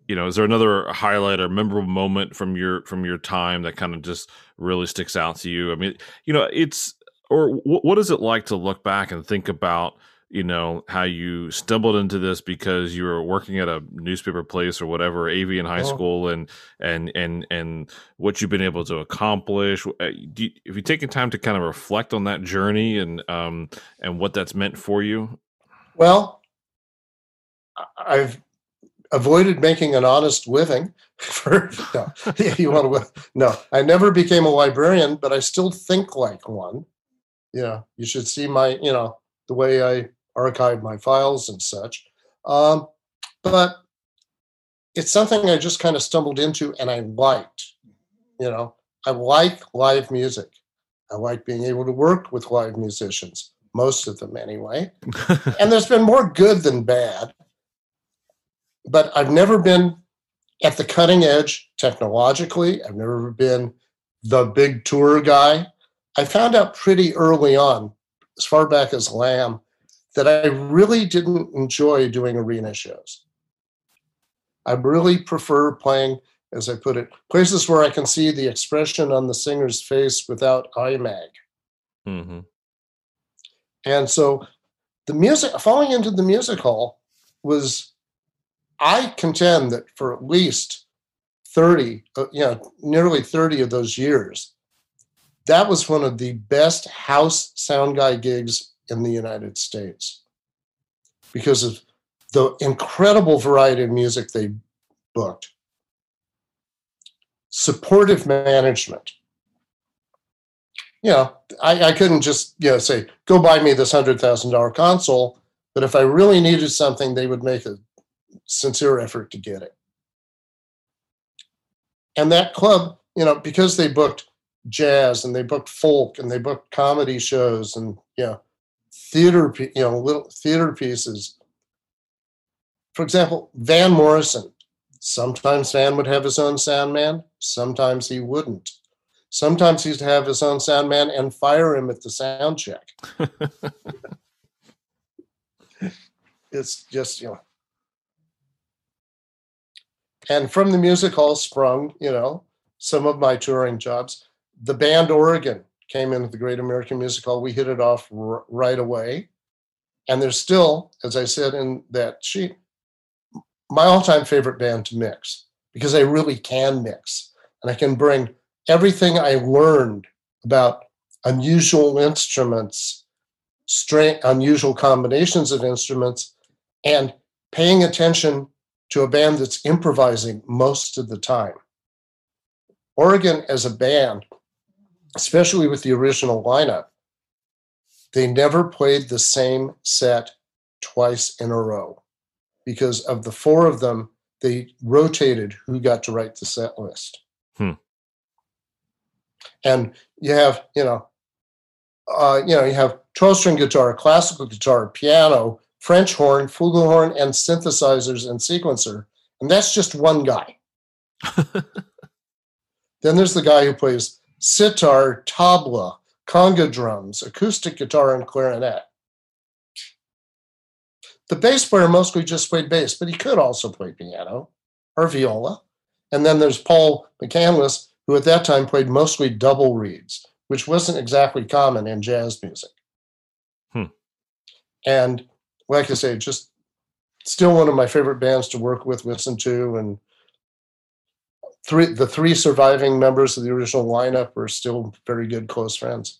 you know is there another highlight or memorable moment from your from your time that kind of just really sticks out to you? I mean, you know, it's or wh- what is it like to look back and think about you know how you stumbled into this because you were working at a newspaper place or whatever AV in high oh. school and and and and what you've been able to accomplish uh, you, if you taken time to kind of reflect on that journey and um and what that's meant for you well I've avoided making an honest living for no you want to no I never became a librarian but I still think like one yeah you should see my you know the way I archive my files and such. Um, but it's something I just kind of stumbled into and I liked. You know, I like live music. I like being able to work with live musicians, most of them anyway. and there's been more good than bad. But I've never been at the cutting edge technologically. I've never been the big tour guy. I found out pretty early on, as far back as Lamb, that I really didn't enjoy doing arena shows. I really prefer playing, as I put it, places where I can see the expression on the singer's face without IMAG. Mm-hmm. And so the music, falling into the music hall was, I contend that for at least 30, uh, you know, nearly 30 of those years, that was one of the best house sound guy gigs in the United States because of the incredible variety of music they booked. Supportive management. You know, I, I couldn't just, you know, say, go buy me this $100,000 console. But if I really needed something, they would make a sincere effort to get it. And that club, you know, because they booked jazz and they booked folk and they booked comedy shows and, you know, theater, you know, little theater pieces. For example, Van Morrison. Sometimes Van would have his own sound man. Sometimes he wouldn't. Sometimes he'd have his own sound man and fire him at the sound check. it's just, you know. And from the music hall sprung, you know, some of my touring jobs. The band Oregon came into the Great American Music Hall. We hit it off r- right away. And there's still, as I said in that sheet, my all time favorite band to mix because I really can mix and I can bring everything I learned about unusual instruments, strange, unusual combinations of instruments, and paying attention to a band that's improvising most of the time. Oregon as a band especially with the original lineup, they never played the same set twice in a row because of the four of them, they rotated who got to write the set list. Hmm. And you have, you know, uh, you know, you have 12 string guitar, classical guitar, piano, French horn, flugelhorn, and synthesizers and sequencer. And that's just one guy. then there's the guy who plays sitar, tabla, conga drums, acoustic guitar, and clarinet. The bass player mostly just played bass, but he could also play piano or viola. And then there's Paul McCandless, who at that time played mostly double reeds, which wasn't exactly common in jazz music. Hmm. And like I say, just still one of my favorite bands to work with, listen to, and three the three surviving members of the original lineup are still very good close friends.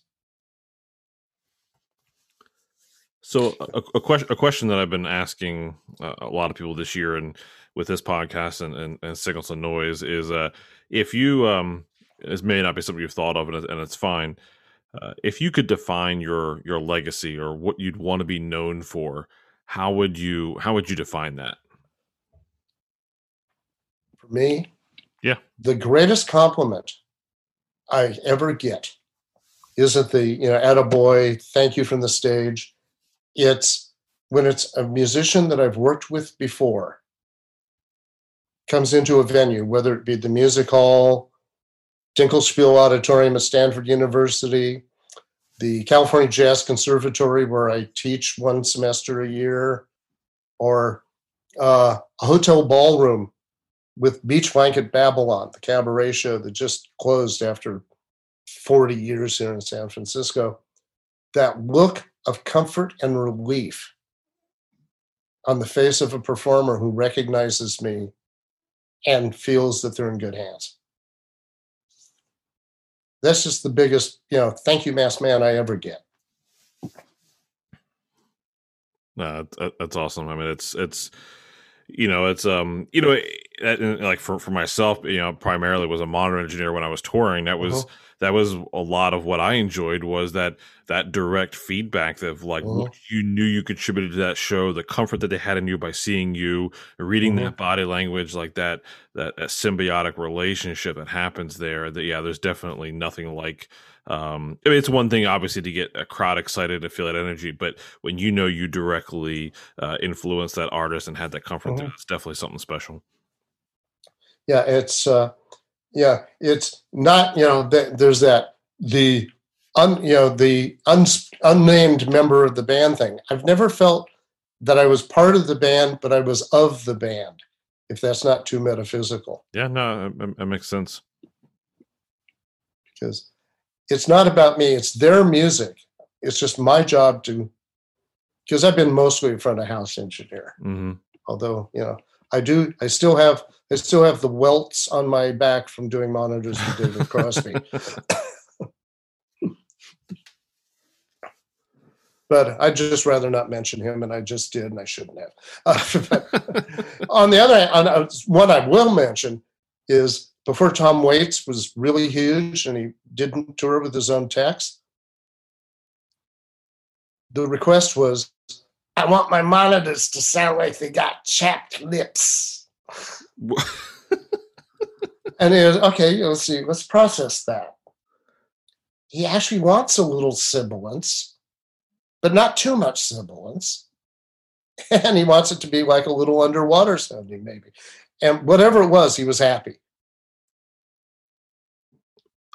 So a, a question a question that I've been asking uh, a lot of people this year and with this podcast and, and, and signals and noise is uh, if you um this may not be something you've thought of and, and it's fine uh, if you could define your your legacy or what you'd want to be known for how would you how would you define that for me yeah. The greatest compliment I ever get isn't the, you know, attaboy, thank you from the stage. It's when it's a musician that I've worked with before comes into a venue, whether it be the music hall, Dinkelspiel Auditorium at Stanford University, the California Jazz Conservatory, where I teach one semester a year, or uh, a hotel ballroom with Beach Blanket Babylon, the cabaret show that just closed after 40 years here in San Francisco, that look of comfort and relief on the face of a performer who recognizes me and feels that they're in good hands. That's just the biggest, you know, thank you, mass man, I ever get. No, that's awesome. I mean, it's it's you know it's um you know like for for myself you know primarily was a monitor engineer when I was touring. That was uh-huh. That was a lot of what I enjoyed was that that direct feedback of like uh-huh. what you knew you contributed to that show, the comfort that they had in you by seeing you, reading uh-huh. that body language, like that, that that symbiotic relationship that happens there. That yeah, there's definitely nothing like um, I mean, it's one thing obviously to get a crowd excited to feel that energy, but when you know you directly uh, influenced that artist and had that comfort, mm-hmm. it's definitely something special. Yeah, it's uh, yeah, it's not you know th- there's that the un, you know the un, unnamed member of the band thing. I've never felt that I was part of the band, but I was of the band. If that's not too metaphysical. Yeah, no, that makes sense. Because it's not about me it's their music it's just my job to because i've been mostly a front of house engineer mm-hmm. although you know i do i still have i still have the welts on my back from doing monitors for david crosby but i'd just rather not mention him and i just did and i shouldn't have. Uh, on the other hand on, what i will mention is before Tom Waits was really huge and he didn't tour with his own techs, the request was, I want my monitors to sound like they got chapped lips. and it was, okay, let's see, let's process that. He actually wants a little sibilance, but not too much sibilance. And he wants it to be like a little underwater sounding, maybe. And whatever it was, he was happy.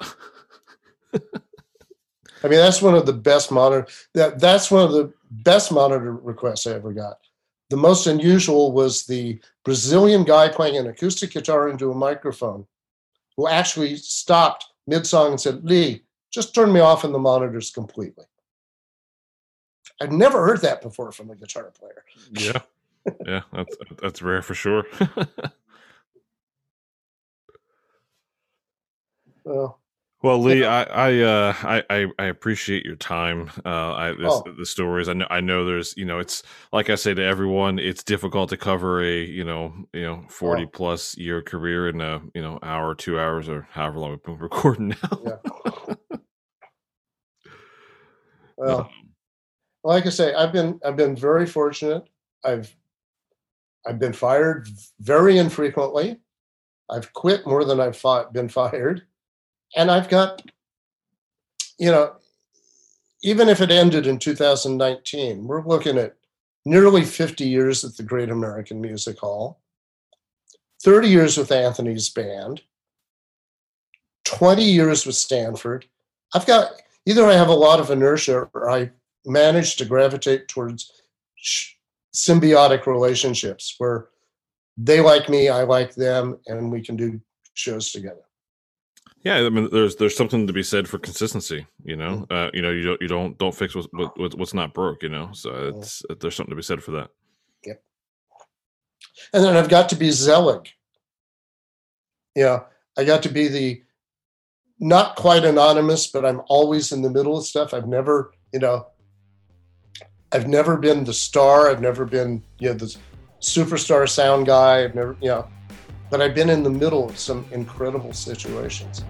I mean, that's one of the best monitor that that's one of the best monitor requests I ever got. The most unusual was the Brazilian guy playing an acoustic guitar into a microphone, who actually stopped mid song and said, "Lee, just turn me off in the monitors completely." I've never heard that before from a guitar player. Yeah, yeah, that's that's rare for sure. well, well, Lee, I I, uh, I I appreciate your time. Uh, I this, oh. the stories. I know I know there's you know it's like I say to everyone, it's difficult to cover a you know you know forty oh. plus year career in a you know hour, two hours, or however long we've been recording now. yeah. Well, um, like I say, I've been I've been very fortunate. I've I've been fired very infrequently. I've quit more than I've fought, been fired and I've got, you know, even if it ended in 2019, we're looking at nearly 50 years at the Great American Music Hall, 30 years with Anthony's band, 20 years with Stanford. I've got either I have a lot of inertia or I manage to gravitate towards symbiotic relationships where they like me, I like them, and we can do shows together. Yeah, I mean, there's there's something to be said for consistency. You know, mm. uh, you know, you don't you don't don't fix what, what, what's not broke. You know, so mm. it's there's something to be said for that. Yep. And then I've got to be Zelig. Yeah, I got to be the not quite anonymous, but I'm always in the middle of stuff. I've never, you know, I've never been the star. I've never been, you know, the superstar sound guy. I've never, you know, but I've been in the middle of some incredible situations.